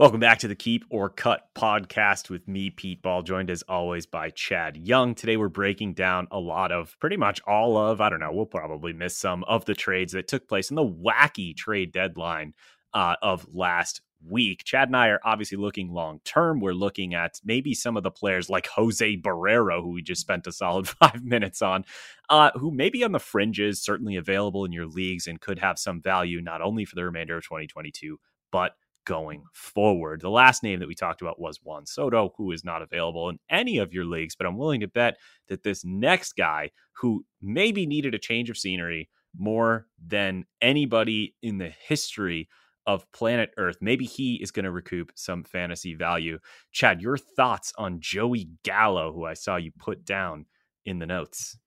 Welcome back to the Keep or Cut podcast with me, Pete Ball, joined as always by Chad Young. Today we're breaking down a lot of pretty much all of, I don't know, we'll probably miss some of the trades that took place in the wacky trade deadline uh, of last week. Chad and I are obviously looking long term. We're looking at maybe some of the players like Jose Barrero, who we just spent a solid (laughs) five minutes on, uh, who may be on the fringes, certainly available in your leagues and could have some value not only for the remainder of 2022, but going forward. The last name that we talked about was Juan Soto, who is not available in any of your leagues, but I'm willing to bet that this next guy, who maybe needed a change of scenery more than anybody in the history of planet Earth, maybe he is going to recoup some fantasy value. Chad, your thoughts on Joey Gallo, who I saw you put down in the notes?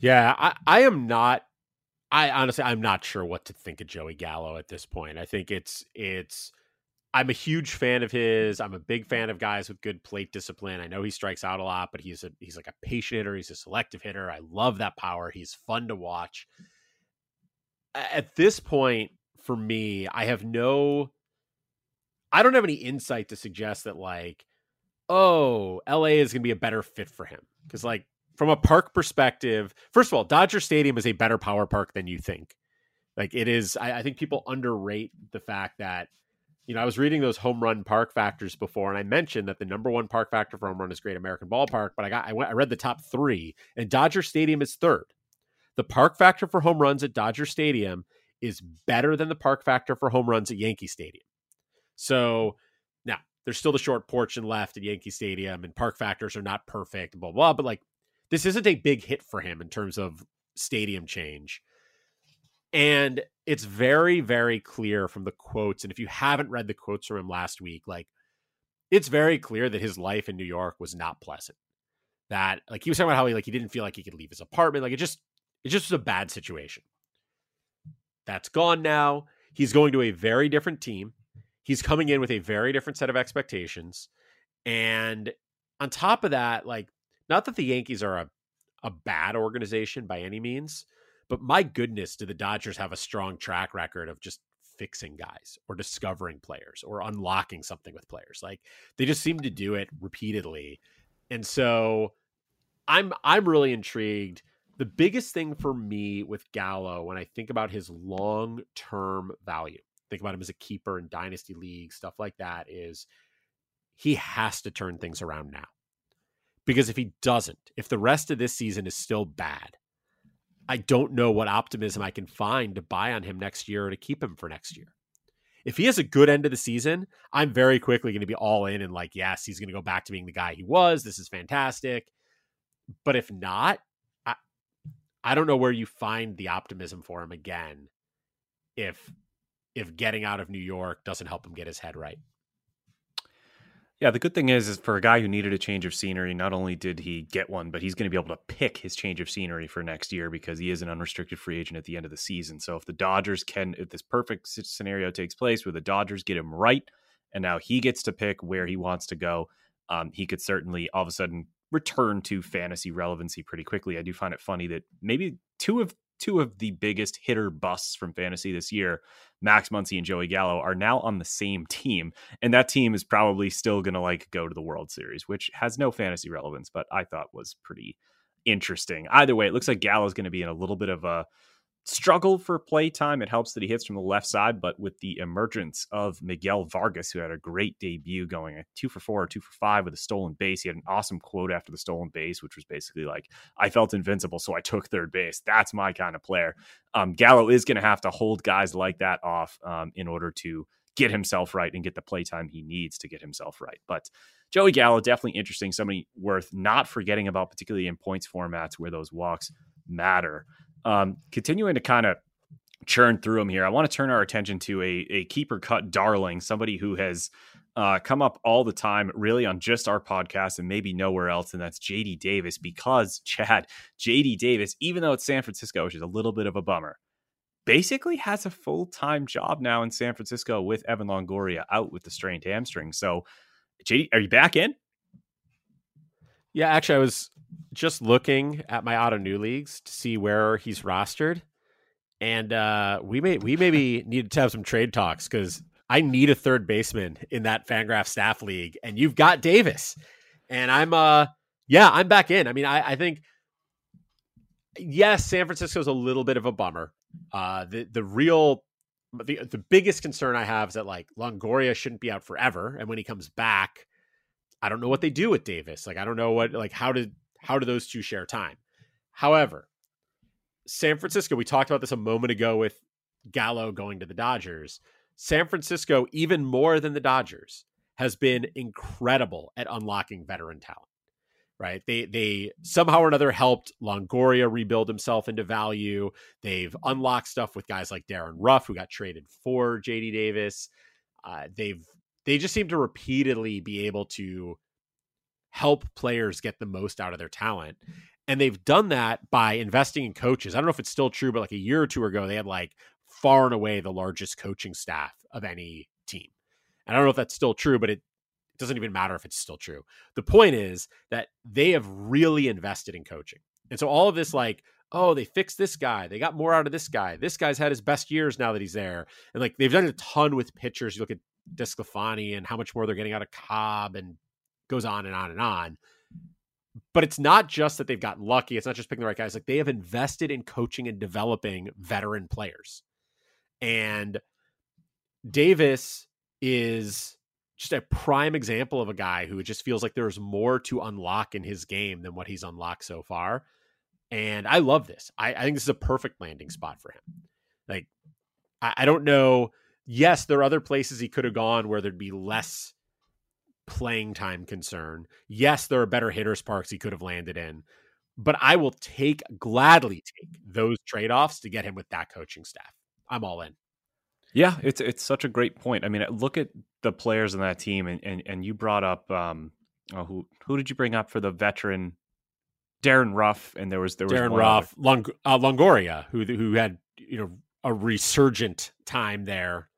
Yeah, I, I am not I honestly I'm not sure what to think of Joey Gallo at this point. I think it's it's I'm a huge fan of his. I'm a big mm-hmm. fan of guys with good plate discipline. I know he strikes out a lot, but he's a he's like a patient hitter. He's a selective hitter. I love that power. He's fun to watch. At this point, for me, I have no I don't have any insight to suggest that like, oh, LA is gonna be a better fit for him. Because like from a park perspective, first of all, Dodger Stadium is a better power park than you think. Like it is, I, I, think people underrate the fact that, you know, I was reading those home run park factors before, and I mentioned that the number one park factor for home run is Great American Ballpark, but I got I went I read the top three, and Dodger Stadium is third. The park factor for home runs at Dodger Stadium is better than the park factor for home runs at Yankee Stadium. So now there's still the short portion left at Yankee Stadium, and park factors are not perfect, blah blah. But like this isn't a big hit for him in terms of stadium change. And it's very, very clear from the quotes. And if you haven't read the quotes from him last week, like it's very clear that his life in New York was not pleasant. That like he was talking about how he like he didn't feel like he could leave his apartment. Like it just it just was a bad situation. That's gone now. He's going to a very different team. He's coming in with a very different set of expectations. And on top of that, like not that the Yankees are a, a bad organization by any means, but my goodness, do the Dodgers have a strong track record of just fixing guys or discovering players or unlocking something with players. Like they just seem to do it repeatedly. And so I'm I'm really intrigued. The biggest thing for me with Gallo when I think about his long-term value, think about him as a keeper in dynasty leagues, stuff like that is he has to turn things around now. Because if he doesn't, if the rest of this season is still bad, I don't know what optimism I can find to buy on him next year or to keep him for next year. If he has a good end of the season, I'm very quickly going to be all in and like, yes, he's going to go back to being the guy he was. This is fantastic. But if not, I, I don't know where you find the optimism for him again if if getting out of New York doesn't help him get his head right. Yeah, the good thing is, is for a guy who needed a change of scenery, not only did he get one, but he's going to be able to pick his change of scenery for next year because he is an unrestricted free agent at the end of the season. So if the Dodgers can, if this perfect scenario takes place where the Dodgers get him right, and now he gets to pick where he wants to go, um, he could certainly all of a sudden return to fantasy relevancy pretty quickly. I do find it funny that maybe two of two of the biggest hitter busts from fantasy this year, Max Muncy and Joey Gallo, are now on the same team. And that team is probably still going to like go to the World Series, which has no fantasy relevance, but I thought was pretty interesting. Either way, it looks like Gallo is going to be in a little bit of a struggle for play time. It helps that he hits from the left side, but with the emergence of Miguel Vargas, who had a great debut going two for four or two for five with a stolen base, he had an awesome quote after the stolen base, which was basically like, I felt invincible, so I took third base. That's my kind of player. Um, Gallo is going to have to hold guys like that off um, in order to get himself right and get the play time he needs to get himself right. But Joey Gallo, definitely interesting. Somebody worth not forgetting about, particularly in points formats where those walks matter. Um, continuing to kind of churn through them here, I want to turn our attention to a, a keeper cut darling, somebody who has uh, come up all the time, really on just our podcast and maybe nowhere else, and that's JD Davis because Chad JD Davis, even though it's San Francisco, which is a little bit of a bummer, basically has a full time job now in San Francisco with Evan Longoria out with the strained hamstring. So, JD, are you back in? Yeah, actually, I was just looking at my Ottoneu leagues to see where he's rostered, and uh, we may we maybe (laughs) need to have some trade talks because I need a third baseman in that Fangraphs staff league, and you've got Davis, and I'm uh yeah I'm back in. I mean, I, I think yes, San Francisco's a little bit of a bummer. Uh, the the real the the biggest concern I have is that like Longoria shouldn't be out forever, and when he comes back, I don't know what they do with Davis. Like I don't know what like how did how do those two share time? However, San Francisco, we talked about this a moment ago with Gallo going to the Dodgers. San Francisco, even more than the Dodgers, has been incredible at unlocking veteran talent. Right? They they somehow or another helped Longoria rebuild himself into value. They've unlocked stuff with guys like Darin Ruf, who got traded for JD Davis. Uh, they've they just seem to repeatedly be able to help players get the most out of their talent. And they've done that by investing in coaches. I don't know if it's still true, but like a year or two ago, they had like far and away the largest coaching staff of any team. And I don't know if that's still true, but it, it doesn't even matter if it's still true. The point is that they have really invested in coaching. And so all of this, like, oh, they fixed this guy. They got more out of this guy. This guy's had his best years now that he's there. And like they've done a ton with pitchers. You look at DeSclafani and how much more they're getting out of Cobb and goes on and on and on. But it's not just that they've gotten lucky. It's not just picking the right guys. Like they have invested in coaching and developing veteran players. And Davis is just a prime example of a guy who just feels like there's more to unlock in his game than what he's unlocked so far. And I love this. I, I think this is a perfect landing spot for him. Like, I, I don't know. Yes, there are other places he could have gone where there'd be less playing time concern. Yes, there are better hitters parks he could have landed in, but I will take gladly take those trade offs to get him with that coaching staff. I'm all in. Yeah, it's it's such a great point. I mean, look at the players in that team, and and, and you brought up um, oh, who who did you bring up for the veteran Darin Ruf, and there was there was Darin Ruf, Long, uh, Longoria, who who had you know a resurgent time there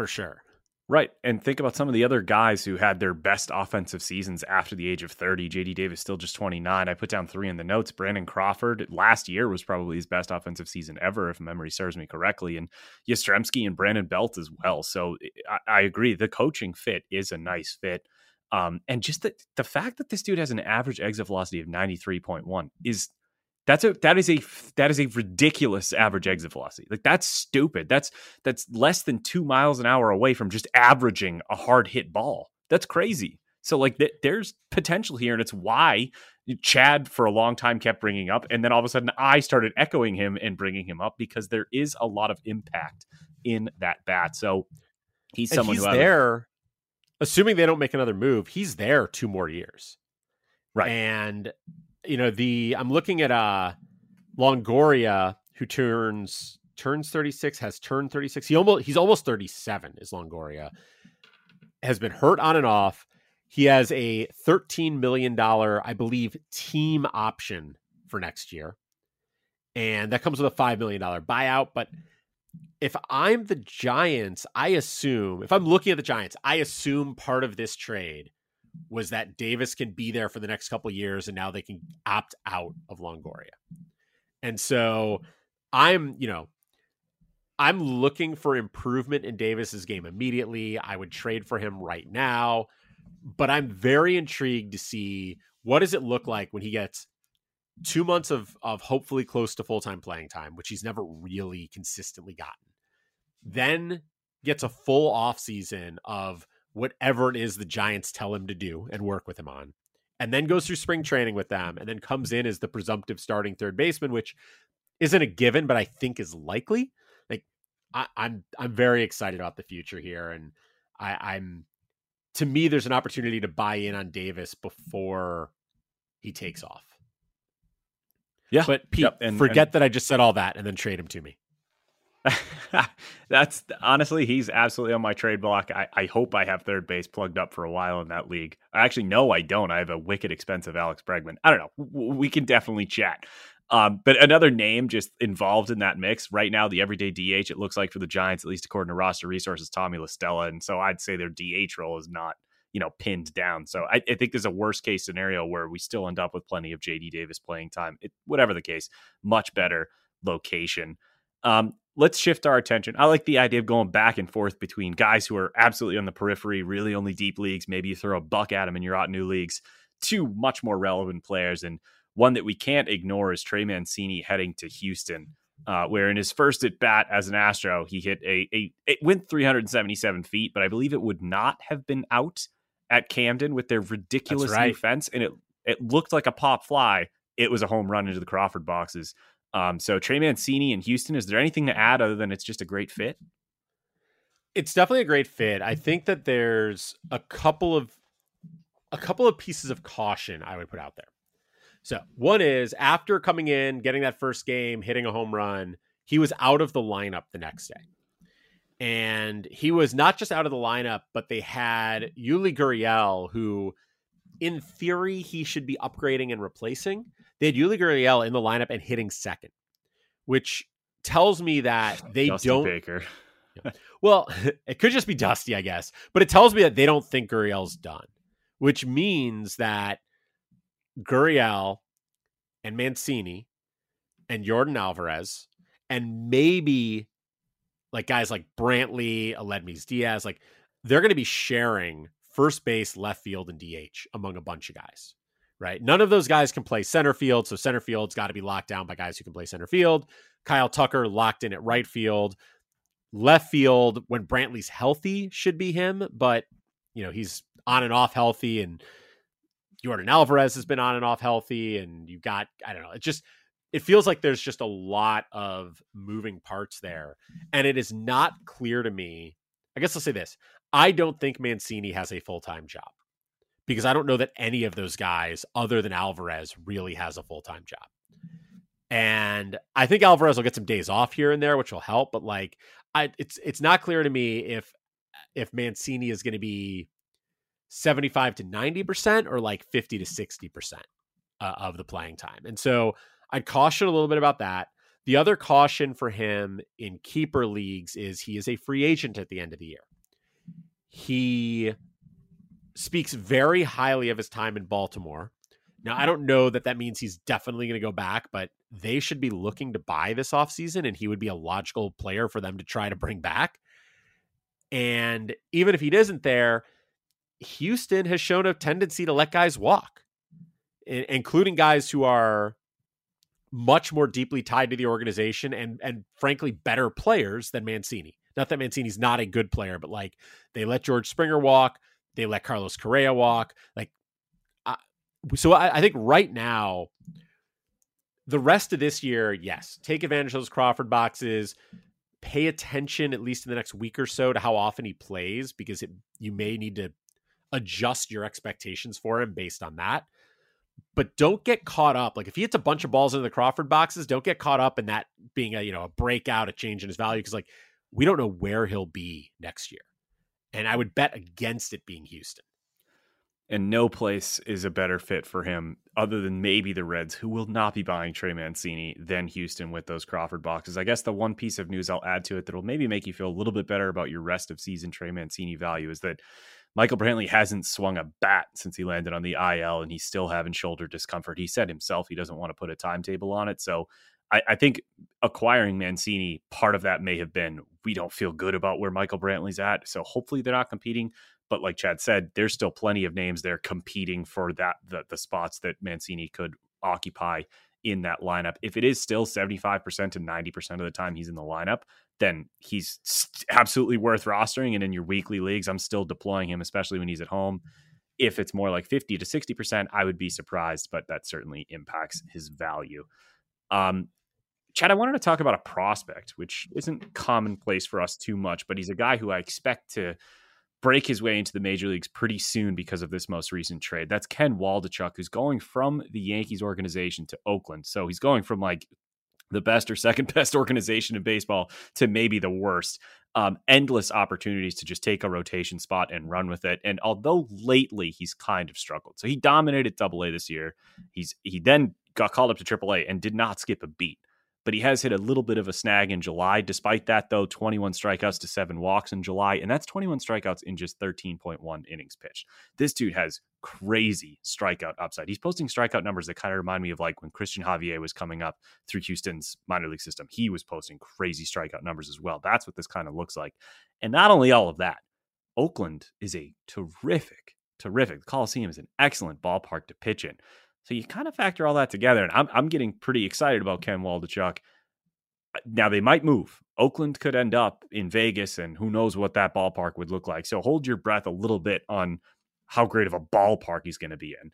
for sure. Right. And think about some of the other guys who had their best offensive seasons after the age of 30. JD Davis still just 29. I put down three in the notes. Brandon Crawford last year was probably his best offensive season ever, if memory serves me correctly. And Yastrzemski and Brandon Belt as well. So I, I agree. The coaching fit is a nice fit. Um, and just the, the fact that this dude has an average exit velocity of 93.1 is that's a that is a that is a ridiculous average exit velocity. Like that's stupid. That's that's less than two miles an hour away from just averaging a hard hit ball. That's crazy. So like th- there's potential here, and it's why Chad for a long time kept bringing up, and then all of a sudden I started echoing him and bringing him up because there is a lot of impact in that bat. So he's someone he's who there. Assuming they don't make another move, he's there two more years, right? And you know the I'm looking at uh Longoria who turns turns 36 has turned 36 he almost he's almost 37 is Longoria. Has been hurt on and off. He has a 13 million dollar I believe team option for next year. And that comes with a 5 million dollar buyout. But if I'm the Giants I assume if I'm looking at the Giants I assume part of this trade was that Davis can be there for the next couple years and now they can opt out of Longoria. And so I'm, you know, I'm looking for improvement in Davis's game immediately. I would trade for him right now, but I'm very intrigued to see what does it look like when he gets two months of of hopefully close to full time playing time, which he's never really consistently gotten. Then gets a full off season of whatever it is the Giants tell him to do and work with him on. And then goes through spring training with them and then comes in as the presumptive starting third baseman, which isn't a given, but I think is likely. Like I, am I'm, I'm very excited about the future here. And I, I'm to me, there's an opportunity to buy in on Davis before he takes off. Yeah. But Pete, yep. and, forget and, that I just said all that and then trade him to me. (laughs) That's honestly, he's absolutely on my trade block. I, I hope I have third base plugged up for a while in that league. I actually no, I don't. I have a wicked expensive Alex Bregman. I don't know. We can definitely chat. Um, but another name just involved in that mix right now, the everyday DH, it looks like for the Giants, at least according to roster resources, Tommy La Stella. And so I'd say their DH role is not, you know, pinned down. So I, I think there's a worst case scenario where we still end up with plenty of JD Davis playing time. It, whatever the case, much better location. Um, let's shift our attention. I like the idea of going back and forth between guys who are absolutely on the periphery, really only deep leagues. Maybe you throw a buck at them and you're Ottoneu leagues. Two much more relevant players and one that we can't ignore is Trey Mancini heading to Houston, uh, where in his first at bat as an Astro, he hit a, a it went 377 feet, but I believe it would not have been out at Camden with their ridiculous right. new fence, and it it looked like a pop fly. It was a home run into the Crawford boxes. Um, so Trey Mancini in Houston, is there anything to add other than it's just a great fit? It's definitely a great fit. I think that there's a couple of a couple of pieces of caution I would put out there. So one is after coming in, getting that first game, hitting a home run, he was out of the lineup the next day. And he was not just out of the lineup, but they had Yuli Gurriel, who in theory he should be upgrading and replacing. They had Yuli Gurriel in the lineup and hitting second, which tells me that (sighs) they Dusty don't. Baker. Well, (laughs) it could just be Dusty, I guess, but it tells me that they don't think Gurriel's done, which means that Gurriel and Mancini and Yordan Alvarez and maybe like guys like Brantley, Aledmys Diaz, like they're going to be sharing first base, left field, and DH among a bunch of guys, right? None of those guys can play center field, so center field's got to be locked down by guys who can play center field. Kyle Tucker locked in at right field. Left field, when Brantley's healthy, should be him, but you know he's on and off healthy, and Yordan Alvarez has been on and off healthy, and you've got I don't know. It just it feels like there's just a lot of moving parts there, and it is not clear to me. I guess I'll say this: I don't think Mancini has a full time job because I don't know that any of those guys, other than Alvarez, really has a full time job. And I think Alvarez will get some days off here and there, which will help. But like, I it's it's not clear to me if if Mancini is going to be 75 to 90% or like 50 to 60% uh, of the playing time. And so I'd caution a little bit about that. The other caution for him in keeper leagues is he is a free agent at the end of the year. He speaks very highly of his time in Baltimore. Now, I don't know that that means he's definitely going to go back, but they should be looking to buy this offseason, and he would be a logical player for them to try to bring back. And even if he isn't there, Houston has shown a tendency to let guys walk, including guys who are much more deeply tied to the organization and and frankly better players than Mancini. Not that Mancini's not a good player, but like they let George Springer walk, they let Carlos Correa walk. Like, uh, so I, I think right now, the rest of this year, yes, take advantage of those Crawford boxes. Pay attention at least in the next week or so to how often he plays because it you may need to adjust your expectations for him based on that. But don't get caught up. Like if he hits a bunch of balls into the Crawford boxes, don't get caught up in that being a you know a breakout, a change in his value because like we don't know where he'll be next year, and I would bet against it being Houston. And no place is a better fit for him other than maybe the Reds, who will not be buying Trey Mancini than Houston with those Crawford boxes. I guess the one piece of news I'll add to it that'll maybe make you feel a little bit better about your rest of season Trey Mancini value is that Michael Brantley hasn't swung a bat since he landed on the IL, and he's still having shoulder discomfort. He said himself he doesn't want to put a timetable on it. So I, I, think acquiring Mancini, part of that may have been we don't feel good about where Michael Brantley's at. So hopefully they're not competing. But like Chad said, there's still plenty of names there competing for that the, the spots that Mancini could occupy in that lineup. If it is still 75% to 90% of the time he's in the lineup, then he's absolutely worth rostering. And in your weekly leagues, I'm still deploying him, especially when he's at home. If it's more like 50 to 60%, I would be surprised, but that certainly impacts his value. Um, Chad, I wanted to talk about a prospect, which isn't commonplace for us too much, but he's a guy who I expect to break his way into the major leagues pretty soon because of this most recent trade. That's Ken Waldichuk, who's going from the Yankees organization to Oakland. So he's going from like the best or second (laughs) best organization in baseball to maybe the worst. Um, endless opportunities to just take a rotation spot and run with it. And although lately he's kind of struggled, so he dominated Double A this year. He's he then got called up to Triple A and did not skip a beat but he has hit a little bit of a snag in July. Despite that, though, 21 strikeouts to seven walks in July, and that's 21 strikeouts in just 13.1 innings pitched. This dude has crazy strikeout upside. He's posting strikeout numbers that kind of remind me of like when Cristian Javier was coming up through Houston's minor league system. He was posting crazy strikeout numbers as well. That's what this kind of looks like. And not only all of that, Oakland is a terrific, terrific. The Coliseum is an excellent ballpark to pitch in. So you kind of factor all that together, and I'm I'm getting pretty excited about Ken Waldichuk. Uh, now they might move. Oakland could end up in Vegas, and who knows what that ballpark would look like. So hold your breath a little bit on how great of a ballpark he's going to be in.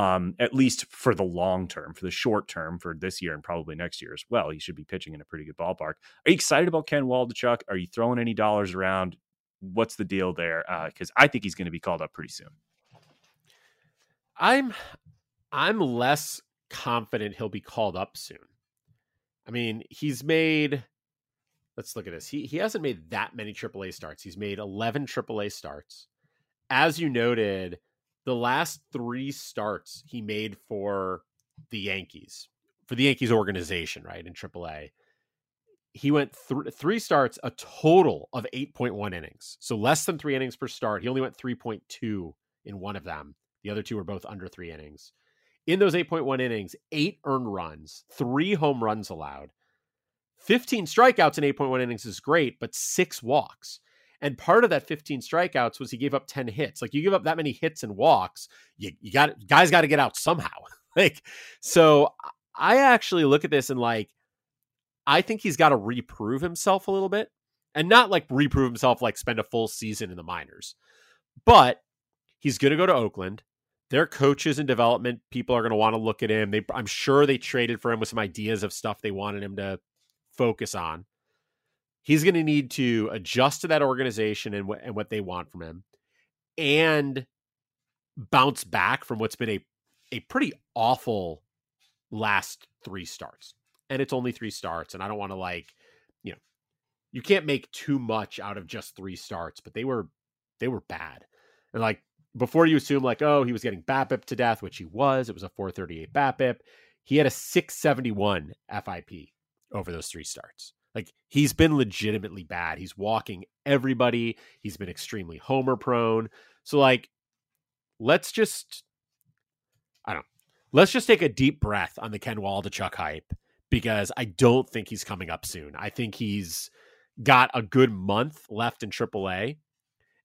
Um, at least for the long term, for the short term, for this year and probably next year as well. He should be pitching in a pretty good ballpark. Are you excited about Ken Waldichuk? Are you throwing any dollars around? What's the deal there? Because uh, I think he's going to be called up pretty soon. I'm I'm less confident he'll be called up soon. I mean, he's made let's look at this. He he hasn't made that many AAA starts. He's made 11 AAA starts. As you noted, the last 3 starts he made for the Yankees, for the Yankees organization, right, in AAA. He went th- three starts, a total of 8.1 innings. So less than 3 innings per start. He only went 3.2 in one of them. The other two were both under 3 innings in those 8.1 innings, eight earned runs, three home runs allowed. 15 strikeouts in 8.1 innings is great, but six walks. And part of that 15 strikeouts was he gave up 10 hits. Like you give up that many hits and walks, you, you got guys got to get out somehow. (laughs) like, so I actually look at this and like, I think he's got to reprove himself a little bit and not like reprove himself, like spend a full season in the minors, but he's going to go to Oakland their coaches and development people are going to want to look at him. They, I'm sure they traded for him with some ideas of stuff they wanted him to focus on. He's going to need to adjust to that organization and, and what they want from him, and bounce back from what's been a a pretty awful last three starts. And it's only three starts, and I don't want to like, you know, you can't make too much out of just three starts, but they were they were bad. And like before you assume like, oh, he was getting BABIP to death, which he was. It was a 438 BABIP. He had a 671 FIP over those three starts. Like he's been legitimately bad. He's walking everybody. He's been extremely homer prone. So like, let's just, I don't. Let's just take a deep breath on the Ken Waldichuk hype because I don't think he's coming up soon. I think he's got a good month left in AAA,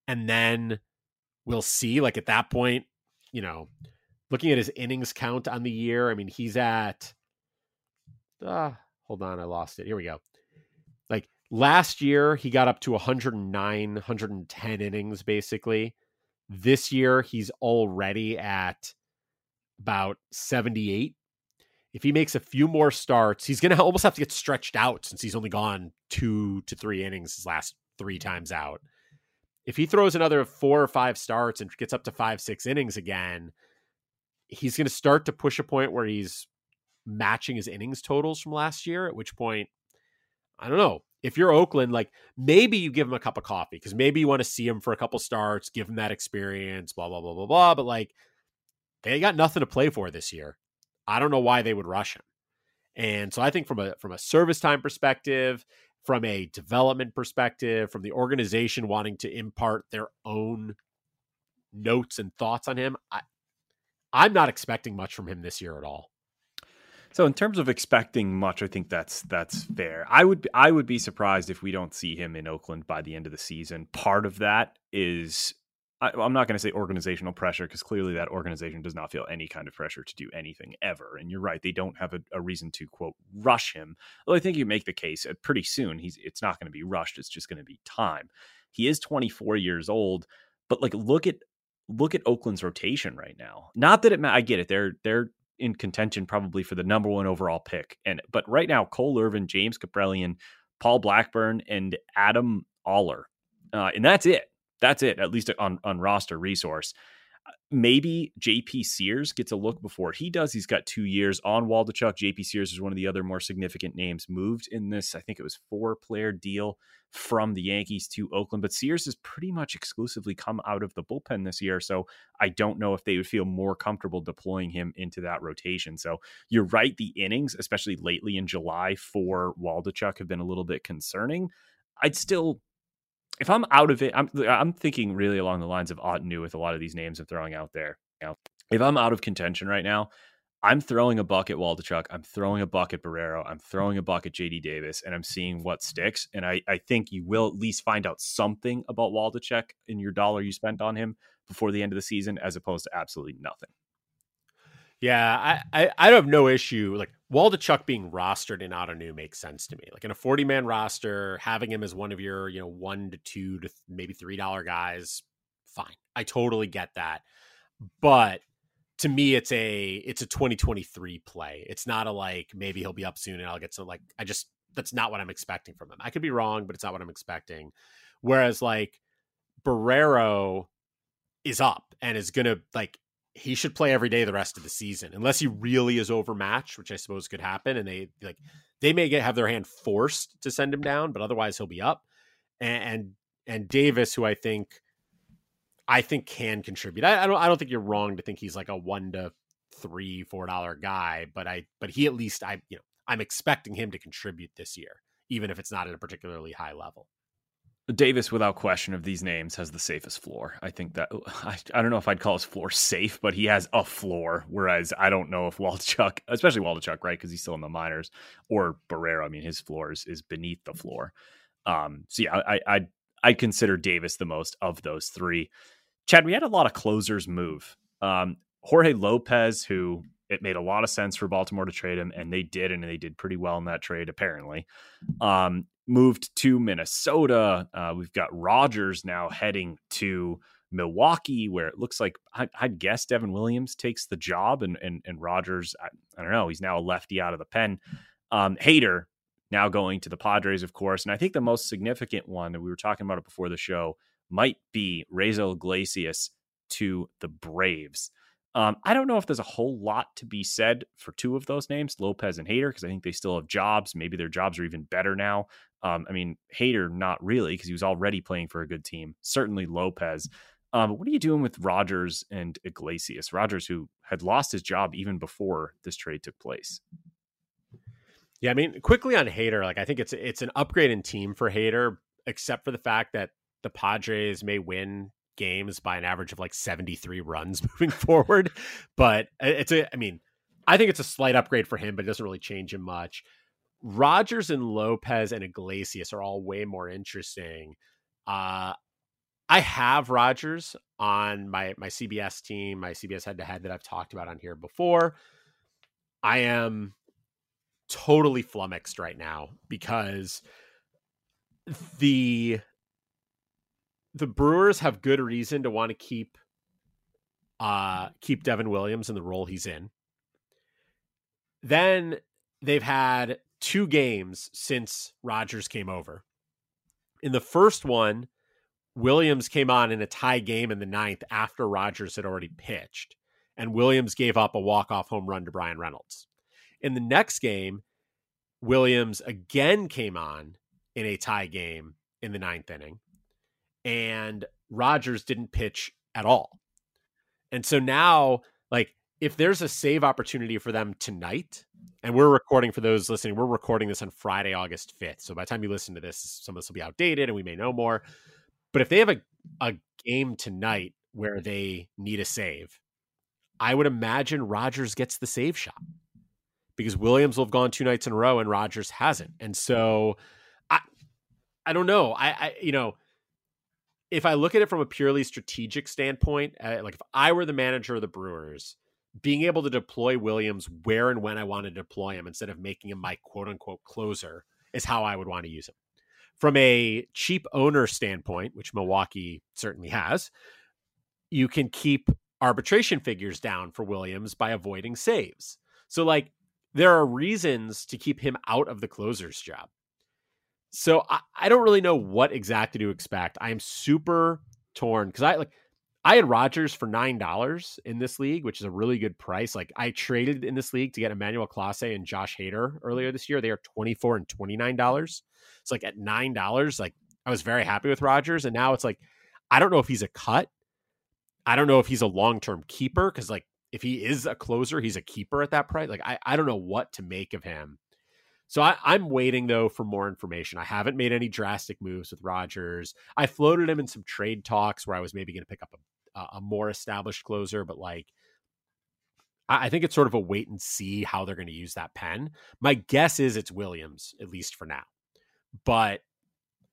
and then we'll see. Like at that point, you know, looking at his innings count on the year, I mean, he's at. Uh, hold on, I lost it. Here we go. Like last year, he got up to 109, 110 innings basically. This year, he's already at about 78. If he makes a few more starts, he's going (laughs) to almost have to get stretched out since he's only gone two to three innings his last three times out if he throws another four or five starts and gets up to five, six innings again, he's going to start to push a point where he's matching his innings totals from last year, at which point, I don't know. If you're Oakland, like maybe you give him a cup of coffee because maybe you want to see him for a couple starts, give him that experience, blah, blah, blah, blah, blah. But like they got nothing to play for this year. I don't know why they would rush him. And so I think from a from a service time perspective from a development perspective, from the organization wanting to impart their own notes and thoughts on him, I, I'm not expecting much from him this year at all. So in terms of expecting much, I think that's that's fair. I would I would be surprised if we don't see him in Oakland by the end of the season. Part of that is I, am not going to say organizational pressure because clearly that organization does not feel any kind of pressure to do anything ever. And you're right; they don't have a, a reason to quote rush him. Well, I think you make the case that pretty soon he's it's not going to be rushed; it's just going to be time. He is 24 years old, but like look at look at Oakland's rotation right now. Not that it, I get it; they're they're in contention probably for the number one overall pick, and but right now Cole Irvin, James Kaprielian, Paul Blackburn, and Adam Oller, uh, and that's it that's it, at least on, on roster resource. Uh, maybe JP Sears gets a look before he does. He's got two years on Waldichuk. JP Sears is one of the other more significant names moved in this. I think it was four player deal from the Yankees to Oakland, but Sears has pretty much exclusively come out of the bullpen this year. So I don't know if they would feel more comfortable deploying him into that rotation. So you're right. The innings, especially lately in July for Waldichuk, have been a little bit concerning. I'd still if I'm out of it, I'm I'm thinking really along the lines of Ottoneu with a lot of these names I'm throwing out there. You know, if I'm out of contention right now, I'm throwing a buck at Waldichuk. I'm throwing a buck at Barrero. I'm throwing a buck at JD Davis, and I'm seeing what sticks. And I, I think you will at least find out something about Waldichuk in your dollar you spent on him before the end of the season, as opposed to absolutely nothing. Yeah, I, I, I have no issue. Like Waldichuk being rostered in Ottoneu makes sense to me. Like in a 40 man roster, having him as one of your, you know, one to two to maybe three dollar guys, fine. I totally get that. But to me, it's a it's a 2023 play. It's not a like maybe he'll be up soon and I'll get to like I just that's not what I'm expecting from him. I could be wrong, but it's not what I'm expecting. Whereas like Barrero is up and is gonna like he should play every day the rest of the season, unless he really is overmatched, which I suppose could happen. And they like they may get have their hand forced to send him down, but otherwise he'll be up. And and, and Davis, who I think I think can contribute. I, I, don't I don't think you're wrong to think he's like a one to three four dollar guy, but I but he at least I you know I'm expecting him to contribute this year, even if it's not at a particularly high level. Davis, without question, of these names, has the safest floor. I think that (laughs) I, I don't know if I'd call his floor safe, but he has a floor. Whereas I don't know if Waldichuk, (laughs) especially Waldichuk, right, because he's still in the minors, or Barrero. I mean, his floor is, is beneath the floor. Um, so yeah, I I I consider Davis the most of those three. Chad, we had a lot of closers move. Um, Jorge Lopez, who it made a lot of sense for Baltimore to trade him, and they did, and they did pretty well in that trade, apparently. Um, moved to Minnesota. Uh, we've got Rogers now heading to Milwaukee, where it looks like I, would guess Devin Williams takes the job, and and and Rogers, I, I, don't know, he's now a lefty out of the pen. Um, Hader now going to the Padres, of course, and I think the most significant one, and we were talking about it before the show, might be Raisel Iglesias to the Braves. Um, I don't know if there's a whole lot to be said for two of those names, Lopez and Hader, because I think they still have jobs. Maybe their jobs are even better now. Um, I mean, Hader, not really, because he was already playing for a good team. Certainly Lopez. Um, what are you doing with Rogers and Iglesias? Rogers, who had lost his job even before this trade took place. Yeah, I mean, quickly on Hader, like I think it's it's an upgrade in team for Hader, except for the fact that the Padres may win games by an average of like 73 runs (laughs) moving forward. But it's a, I mean, I think it's a slight upgrade for him, but it doesn't really change him much. Rogers and Lopez and Iglesias are all way more interesting. Uh, I have Rogers on my my CBS team, my CBS head to head that I've talked about on here before. I am totally flummoxed right now because the the Brewers have good reason to want to keep uh keep Devin Williams in the role he's in. Then they've had two games since Rogers came over. In the first one, Williams came on in a tie game in the ninth after Rogers had already pitched, and Williams gave up a walk-off home run to Bryan Reynolds. In the next game, Williams again came on in a tie game in the ninth inning, and Rogers didn't pitch at all. And so now, like, if there's a save opportunity for them tonight, and we're recording for those listening, we're recording this on Friday, August 5th. So by the time you listen to this, some of this will be outdated and we may know more. But if they have a, a game tonight where they need a save, I would imagine Rogers gets the save shot because Williams will have gone two nights in a row and Rogers hasn't. And so I I don't know. I, I you know, if I look at it from a purely strategic standpoint, uh, like if I were the manager of the Brewers, being able to deploy Williams where and when I want to deploy him instead of making him my quote unquote closer is how I would want to use him. From a cheap owner standpoint, which Milwaukee certainly has, you can keep arbitration figures down for Williams by avoiding saves. So, like, there are reasons to keep him out of the closer's job. So, I, I don't really know what exactly to expect. I am super torn because I like I had Rogers for nine dollars in this league, which is a really good price. Like I traded in this league to get Emmanuel Clase and Josh Hader earlier this year. They are twenty four and twenty nine dollars. It's like at nine dollars, like I was very happy with Rogers, and now it's like I don't know if he's a cut. I don't know if he's a long term keeper because like if he is a closer, he's a keeper at that price. Like I, I don't know what to make of him. So I, I'm waiting though for more information. I haven't made any drastic moves with Rogers. I floated him in some trade talks where I was maybe going to pick up a, a more established closer, but like I, think it's sort of a wait and see how they're going to use that pen. My guess is it's Williams, at least for now. But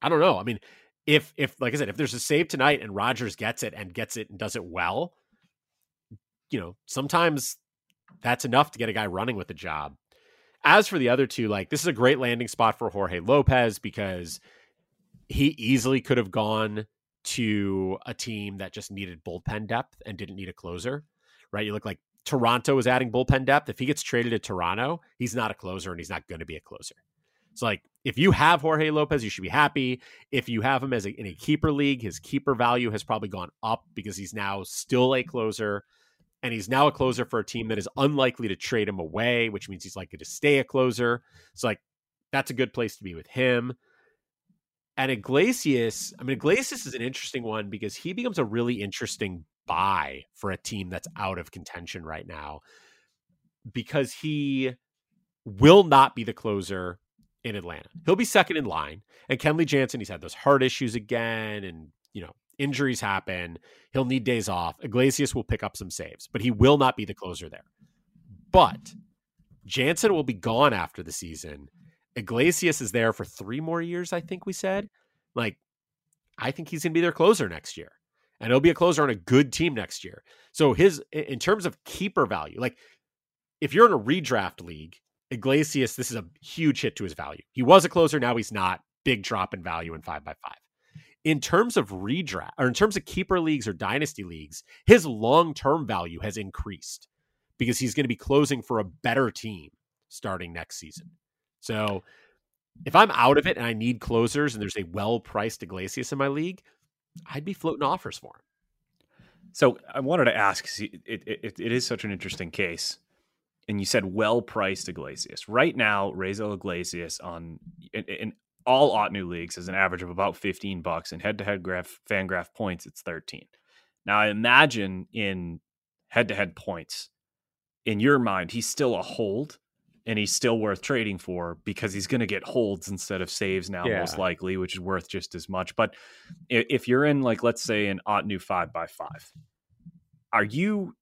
I don't know. I mean, if if like I said, if there's a save tonight and Rogers gets it and gets it and does it well, you know, sometimes that's enough to get a guy running with the job. As for the other two, like this is a great landing spot for Jorge Lopez because he easily could have gone to a team that just needed bullpen depth and didn't need a closer, right? You look like Toronto is adding bullpen depth. If he gets traded to Toronto, he's not a closer and he's not going to be a closer. It's like if you have Jorge Lopez, you should be happy. If you have him as a, in a keeper league, his keeper value has probably gone up because he's now still a closer and he's now a closer for a team that is unlikely to trade him away, which means he's likely to stay a closer. It's like that's a good place to be with him. And Iglesias, I mean, Iglesias is an interesting one because he becomes a really interesting buy for a team that's out of contention right now because he will not be the closer in Atlanta. He'll be second in line. And Kenley Jansen, he's had those heart issues again. And, you know, injuries happen. He'll need days off. Iglesias will pick up some saves, but he will not be the closer there. But Jansen will be gone after the season. Iglesias is there for three more years, I think we mm-hmm. said. Like, I think he's going to be their closer next year. And he'll be a closer on a good team next year. So, his, in terms of keeper value, like if you're in a redraft league, Iglesias, this is a huge hit to his value. He was a closer, now he's not. Big drop in value in five by five in terms of redraft or in terms of keeper leagues or dynasty leagues, his long term value has increased because he's going to be closing for a better team starting next season. So if I'm out of it and I need closers and there's a well priced Iglesias in my league, I'd be floating offers for him. So I wanted to ask it, it, it is such an interesting case. And you said well priced Iglesias. Right now, Raisel Iglesias on in, in all Ottoneu leagues is an average of about 15 bucks and head to head graph fangraph points it's 13 now i imagine in head to head points in your mind he's still a hold and he's still worth trading for because he's going to get holds instead of saves now yeah. most likely which is worth just as much but if you're in like let's say an Ottoneu 5 by 5 are you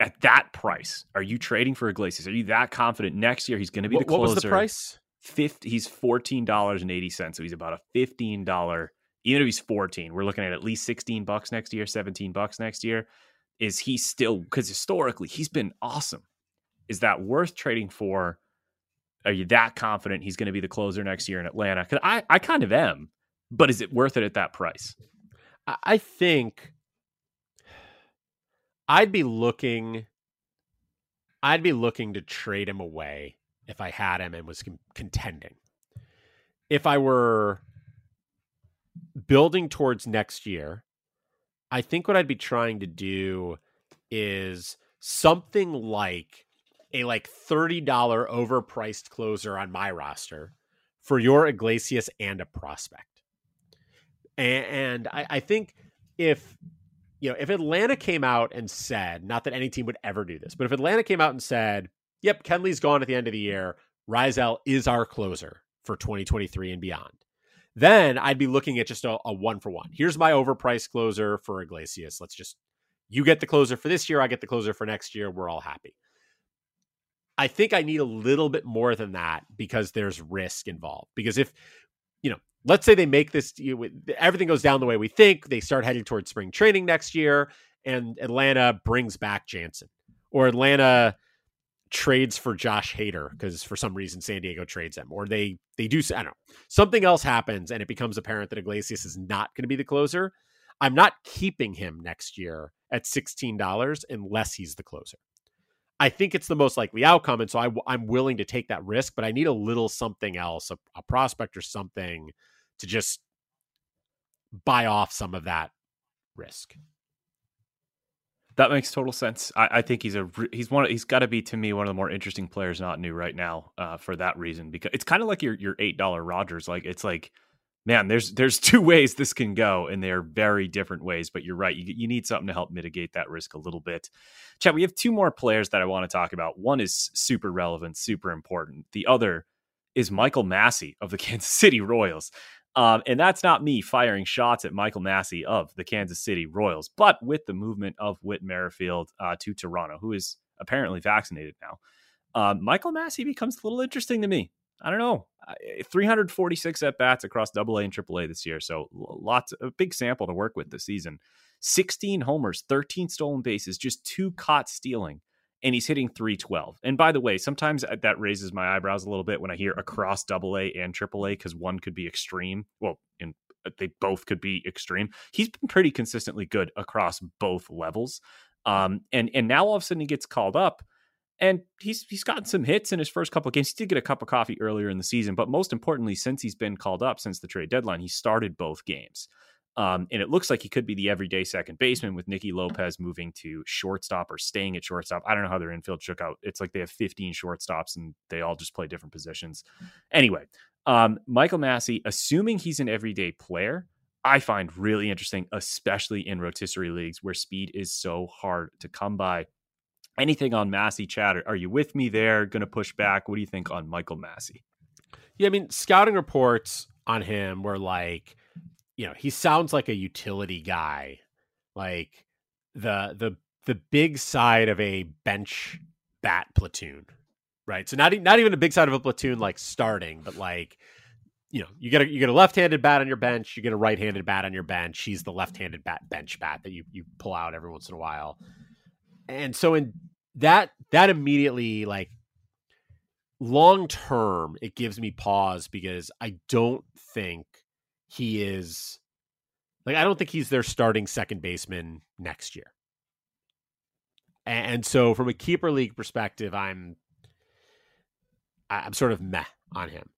at that price are you trading for Iglesias are you that confident next year he's going to be what, the closer what was the price 50, he's fourteen dollars and eighty cents. So he's about a fifteen dollar. Even if he's fourteen, we're looking at at least sixteen bucks next year, seventeen bucks next year. Is he still because historically he's been awesome? Is that worth trading for? Are you that confident he's going to be the closer next year in Atlanta? Because I, I kind of am, but is it worth it at that price? I think I'd be looking. I'd be looking to trade him away if I had him and was contending. If I were building towards next year, I think what I'd be trying to do is something like a like $30 overpriced closer on my roster for your Iglesias and a prospect. And, and I, I think if you know, if Atlanta came out and said, not that any team would ever do this, but if Atlanta came out and said, yep, Kenley's gone at the end of the year. Raisel is our closer for 2023 and beyond. Then I'd be looking at just a, a one for one. Here's my overpriced closer for Iglesias. Let's just, you get the closer for this year. I get the closer for next year. We're all happy. I think I need a little bit more than that because there's risk involved. Because if, you know, let's say they make this, you everything goes down the way we think, they start heading towards spring training next year, and Atlanta brings back Jansen, or Atlanta trades for Josh Hader because for some reason San Diego trades him, or they they do I don't know something else happens and it becomes apparent that Iglesias is not going to be the closer. I'm not keeping him next year at sixteen dollars unless he's the closer. I think it's the most likely outcome, and so I, I'm willing to take that risk, but I need a little something else, a, a prospect or something, to just buy off some of that risk. That makes total sense. I, I think he's a he's one. He's got to be to me one of the more interesting players Ottoneu right now uh, for that reason because it's kind of like your your eight dollar Rogers Like it's like, man, there's there's (laughs) two ways this can go, and they're very different ways. But you're right. You you need something to help mitigate that risk a little bit. Chad, we have two more players that I want to talk about. One is super relevant, super important. The other is Michael Massey of the (laughs) Kansas City Royals. Um, and that's not me firing shots at Michael Massey of the Kansas City Royals, but with the movement of Whit Merrifield uh, to Toronto, who is apparently vaccinated now, um, Michael Massey becomes a little interesting to me. I don't know. 346 at bats across Double A and Triple A this year, so lots, of a big sample to work with this season. 16 homers, 13 stolen bases, just two caught stealing and he's hitting 312. And by the way, sometimes that raises my eyebrows a little bit when I hear across double A and triple A because one could be extreme. Well, in, uh, they both could be extreme. He's been pretty consistently good across both levels. Um, and and now all of a sudden he gets called up, and he's he's gotten some hits in his first couple of games. He did get a cup of coffee earlier in the season, but most importantly, since he's been called up since the trade deadline, he started both games. Um, and it looks like he could be the everyday second baseman with Nicky Lopez moving to shortstop or staying at shortstop. I don't know how their infield shook out. It's like they have 15 shortstops and they all just play different positions. Anyway, um, Michael Massey, assuming he's an everyday player, I find really interesting, especially in rotisserie leagues where speed is so hard to come by. Anything on Massey, Chad? Are you with me there? Going to push back? What do you think on Michael Massey? Yeah, I mean, scouting reports on him were like you know, he sounds like a utility guy, like the the the big side of a bench bat platoon, right? So not not even a big side of a platoon like starting, but like you know, you get a you get a left-handed bat on your bench, you get a right-handed bat on your bench. He's the left-handed bat bench bat that you you pull out every once in a while. And so in that that immediately like long term it gives me pause because I don't think he is like I don't think he's their starting second baseman next year. And so from a keeper league perspective, I'm I'm sort of meh on him.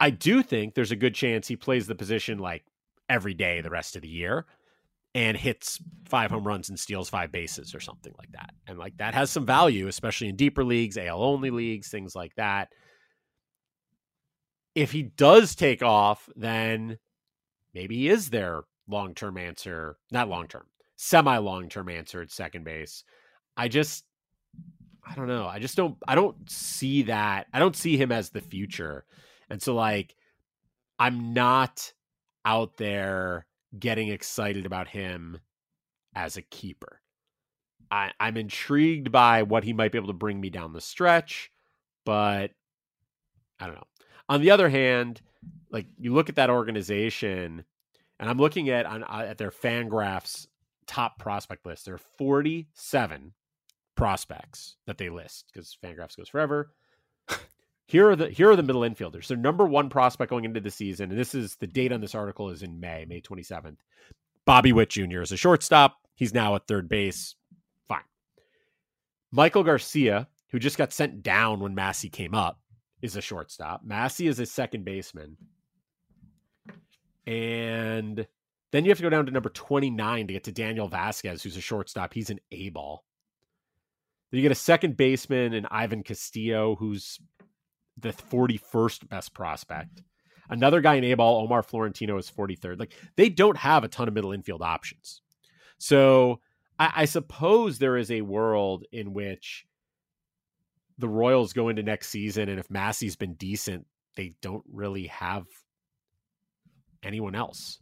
I do think there's a good chance he plays the position like every day the rest of the year and hits five home runs and steals five bases or something like that. And like that has some value, especially in deeper leagues, AL only leagues, things like that. If he does take off, then maybe he is their long term answer, not long term, semi long term answer at second base. I just, I don't know. I just don't, I don't see that. I don't see him as the future. And so, like, I'm not out there getting excited about him as a keeper. I, I'm intrigued by what he might be able to bring me down the stretch, but I don't know. On the other hand, like you look at that organization and I'm looking at on uh, at their Fangraphs top prospect list. There are 47 prospects that they list because Fangraphs goes forever. Here are the here are the middle infielders. Their number one prospect going into the season, and this is the date on this article is in May, May 27th. Bobby Witt Jr. is a shortstop. He's now at third base. Fine. Maikel Garcia, who just got sent down when Massey came up, is a shortstop. Massey is a second baseman. And then you have to go down to number 29 to get to Daniel Vazquez, who's a shortstop. He's an A ball. Then you get a second baseman and Ivan Castillo, who's the 41st best prospect. Another guy in A ball, Omar Florentino, is 43rd. Like they don't have a ton of middle infield options. So I, I suppose there is a world in which the Royals go into next season, and if Massey's been decent, they don't really have anyone else.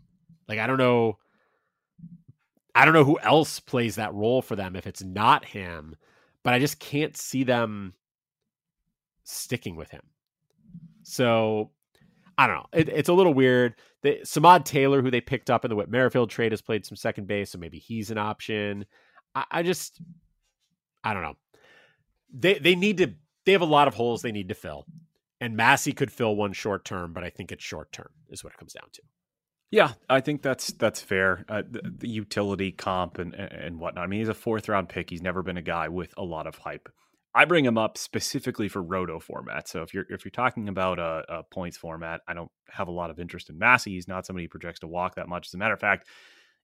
Like I don't know I don't know who else plays that role for them if it's not him, but I just can't see them sticking with him. So I don't know. It, it's a little weird. The, Samad Taylor, who they picked up in the Whit Merrifield trade, has played some second base, so maybe he's an option. I, I just, I don't know. They they need to. They have a lot of holes they need to fill, and Massey could fill one short term, but I think it's short term is what it comes down to. Yeah, I think that's that's fair. Uh, the, the, utility comp and and whatnot. I mean, he's a fourth round pick. He's never been a guy with a lot of hype. I bring him up specifically for roto format. So if you're if you're talking about a, a points format, I don't have a lot of interest in Massey. He's not somebody who projects to walk that much. As a matter of fact,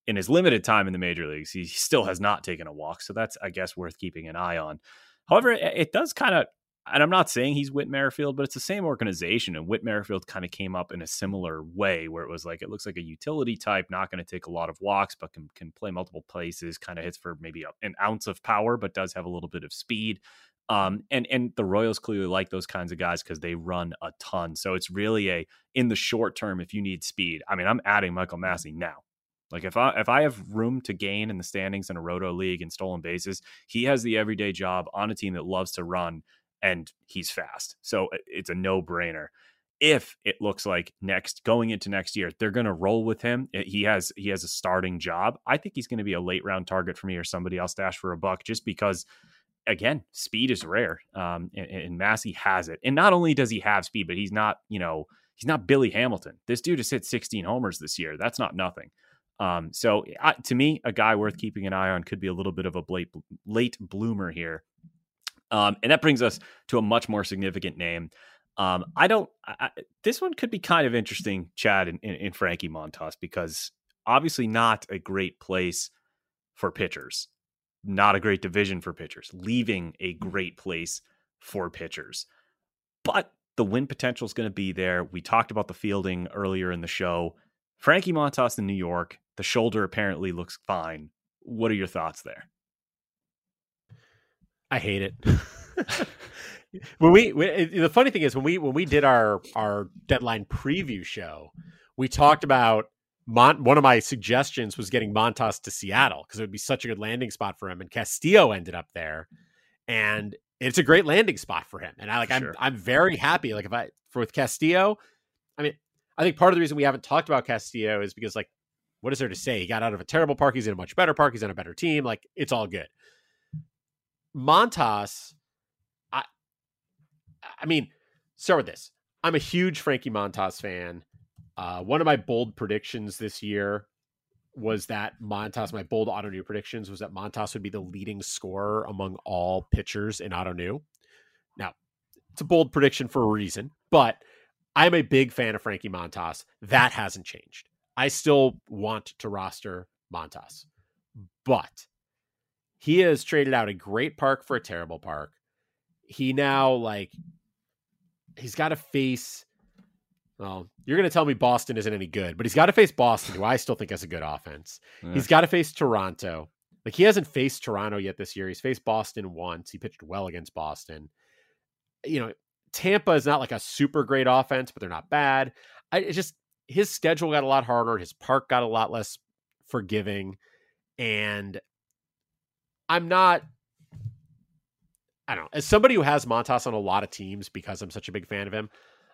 in his limited time in the major leagues, he still has not taken a walk. So that's, I guess, worth keeping an eye on. However, it does kind of, and I'm not saying he's Whit Merrifield, but it's the same organization. And Whit Merrifield kind of came up in a similar way where it was like, it looks like a utility type, not going to take a lot of walks, but can, can play multiple places, kind of hits for maybe an ounce of power, but does have a little bit of speed. Um, and and the Royals clearly like those kinds of guys because they run a ton. So it's really a in the short term if you need speed. I mean, I'm adding Michael Massey now. Like if I if I have room to gain in the standings in a roto league and stolen bases, he has the everyday job on a team that loves to run and he's fast. So it's a no brainer. If it looks like next going into next year, they're going to roll with him. He has he has a starting job. I think he's going to be a late round target for me or somebody else dash for a buck just because again, speed is rare. Um, and, and Massey has it. And not only does he have speed, but he's not, you know, he's not Billy Hamilton. This dude has hit 16 homers this year. That's not nothing. Um, so uh, to me, a guy worth keeping an eye on could be a little bit of a late, late bloomer here. Um, and that brings us to a much more significant name. Um, I don't. I, this one could be kind of interesting, Chad, in, in, in Frankie Montas, because obviously not a great place for pitchers not a great division for pitchers, leaving a mm-hmm. great place for pitchers. But the win potential is going to be there. We talked about the fielding earlier in the show. Frankie Montas in New York, the shoulder apparently looks fine. What are your thoughts there? I hate it. (laughs) when we, we, the funny thing is when we when we did our our deadline preview show, we talked about Mont, one of my suggestions was getting Montas to Seattle because it would be such a good landing spot for him. And Castillo ended up there, and it's a great landing spot for him. And I like sure. I'm I'm very happy. Like if I for with Castillo, I mean, I think part of the reason we haven't talked about Castillo is because like, what is there to say? He got out of a terrible park. He's in a much better park. He's in a better team. Like it's all good. Montas, I, I mean, start with this. I'm a huge Frankie Montas fan. Uh, one of my bold predictions this year was that Montas, my bold Ottoneu predictions was that Montas would be the leading scorer among all pitchers in Ottoneu. Now, it's a bold prediction for a reason, but I'm a big fan of Frankie Montas. That hasn't changed. I still want to roster Montas, but he has traded out a great park for a terrible park. He now like he's got to face well, you're going to tell me Boston isn't any good, but he's got to face Boston, who I still think has a good offense. Yeah. He's got to face Toronto. Like he hasn't faced Toronto yet this year. He's faced Boston once. He pitched well against Boston. You know, Tampa is not like a super great offense, but they're not bad. I it's just his schedule got a lot harder. His park got a lot less forgiving, and I'm not. I don't know. As somebody who has Montas on a lot of teams because I'm such a big fan of him,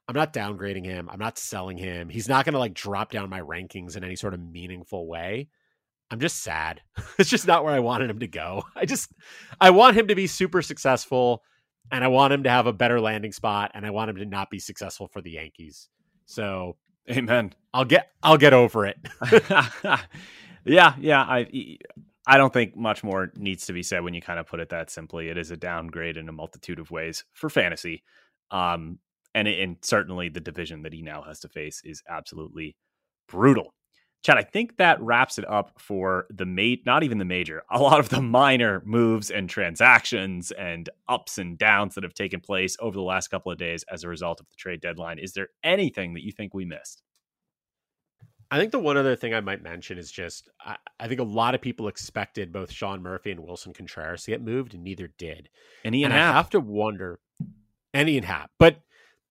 I'm not downgrading him. I'm not selling him. He's not going to like drop down my rankings in any sort of meaningful way. I'm just sad. (laughs) it's just not where I wanted him to go. I just I want him to be super successful and I want him to have a better landing spot and I want him to not be successful for the Yankees. So, amen. I'll get I'll get over it. (laughs) yeah, yeah, I I don't think much more needs to be said when you kind of put it that simply. It is a downgrade in a multitude of ways for fantasy. Um, and and certainly the division that he now has to face is absolutely brutal. Chad, I think that wraps it up for the mate, not even the major, a lot of the minor moves and transactions and ups and downs that have taken place over the last couple of days as a result of the trade deadline. Is there anything that you think we missed? I think the one other thing I might mention is just I, I, think a lot of people expected both Sean Murphy and Willson Contreras to get moved, and neither did. And Ian and Happ. I have to wonder, and Ian Happ, but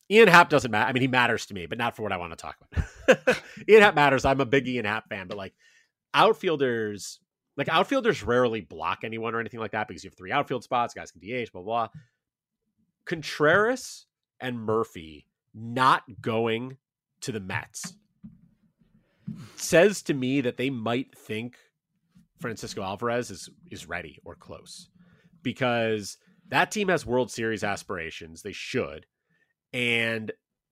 Ian Happ doesn't matter. I mean, he matters to me, but not for what I want to talk about. (laughs) Ian Happ matters. I'm a big Ian Happ fan, but like outfielders, like outfielders rarely block anyone or anything like that because you have three outfield spots, guys can DH, blah, blah. Contreras and Murphy not going to the Mets says to me that they might think Francisco Alvarez is is ready or close because that team has World Series aspirations. They should. And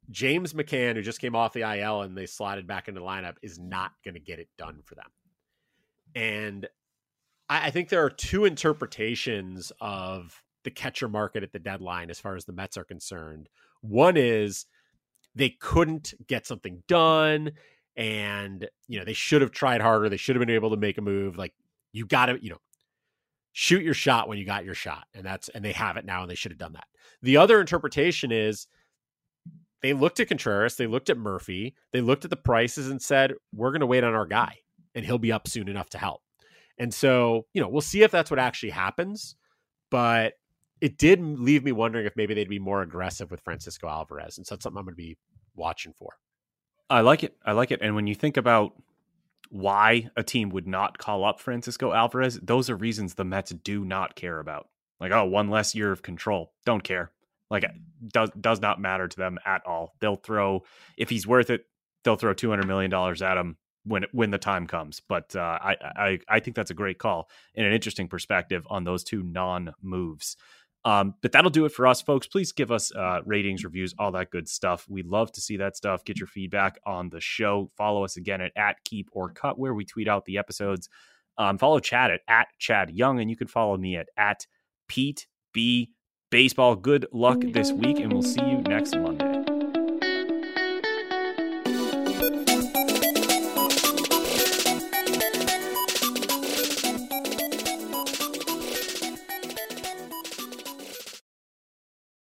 James McCann, who just came off the IL and they slotted back into the lineup, is not going to get it done for them. And I, I think there are two interpretations of the catcher market at the deadline as far as the Mets are concerned. One is they couldn't get something done and you know they should have tried harder. They should have been able to make a move. Like you got to, you know, shoot your shot when you got your shot, and that's and they have it now, and they should have done that. The other interpretation is they looked at Contreras, they looked at Murphy, they looked at the prices and said, "We're going to wait on our guy, and he'll be up soon enough to help." And so, you know, we'll see if that's what actually happens. But it did leave me wondering if maybe they'd be more aggressive with Francisco Alvarez, and so that's something I'm going to be watching for. I like it. I like it. And when you think about why a team would not call up Francisco Alvarez, those are reasons the Mets do not care about. Like, oh, one less year of control. Don't care. Like, does does not matter to them at all. They'll throw if he's worth it. They'll throw two hundred million dollars at him when when the time comes. But uh, I, I I think that's a great call and an interesting perspective on those two non moves. Um, but that'll do it for us, folks. Please give us uh, ratings, reviews, all that good stuff. We love to see that stuff. Get your feedback on the show. Follow us again at, at Keep or Cut, where we tweet out the episodes. Um, follow Chad at, at Chad Young, and you can follow me at, at Pete B Baseball. Good luck this week, and we'll see you next Monday.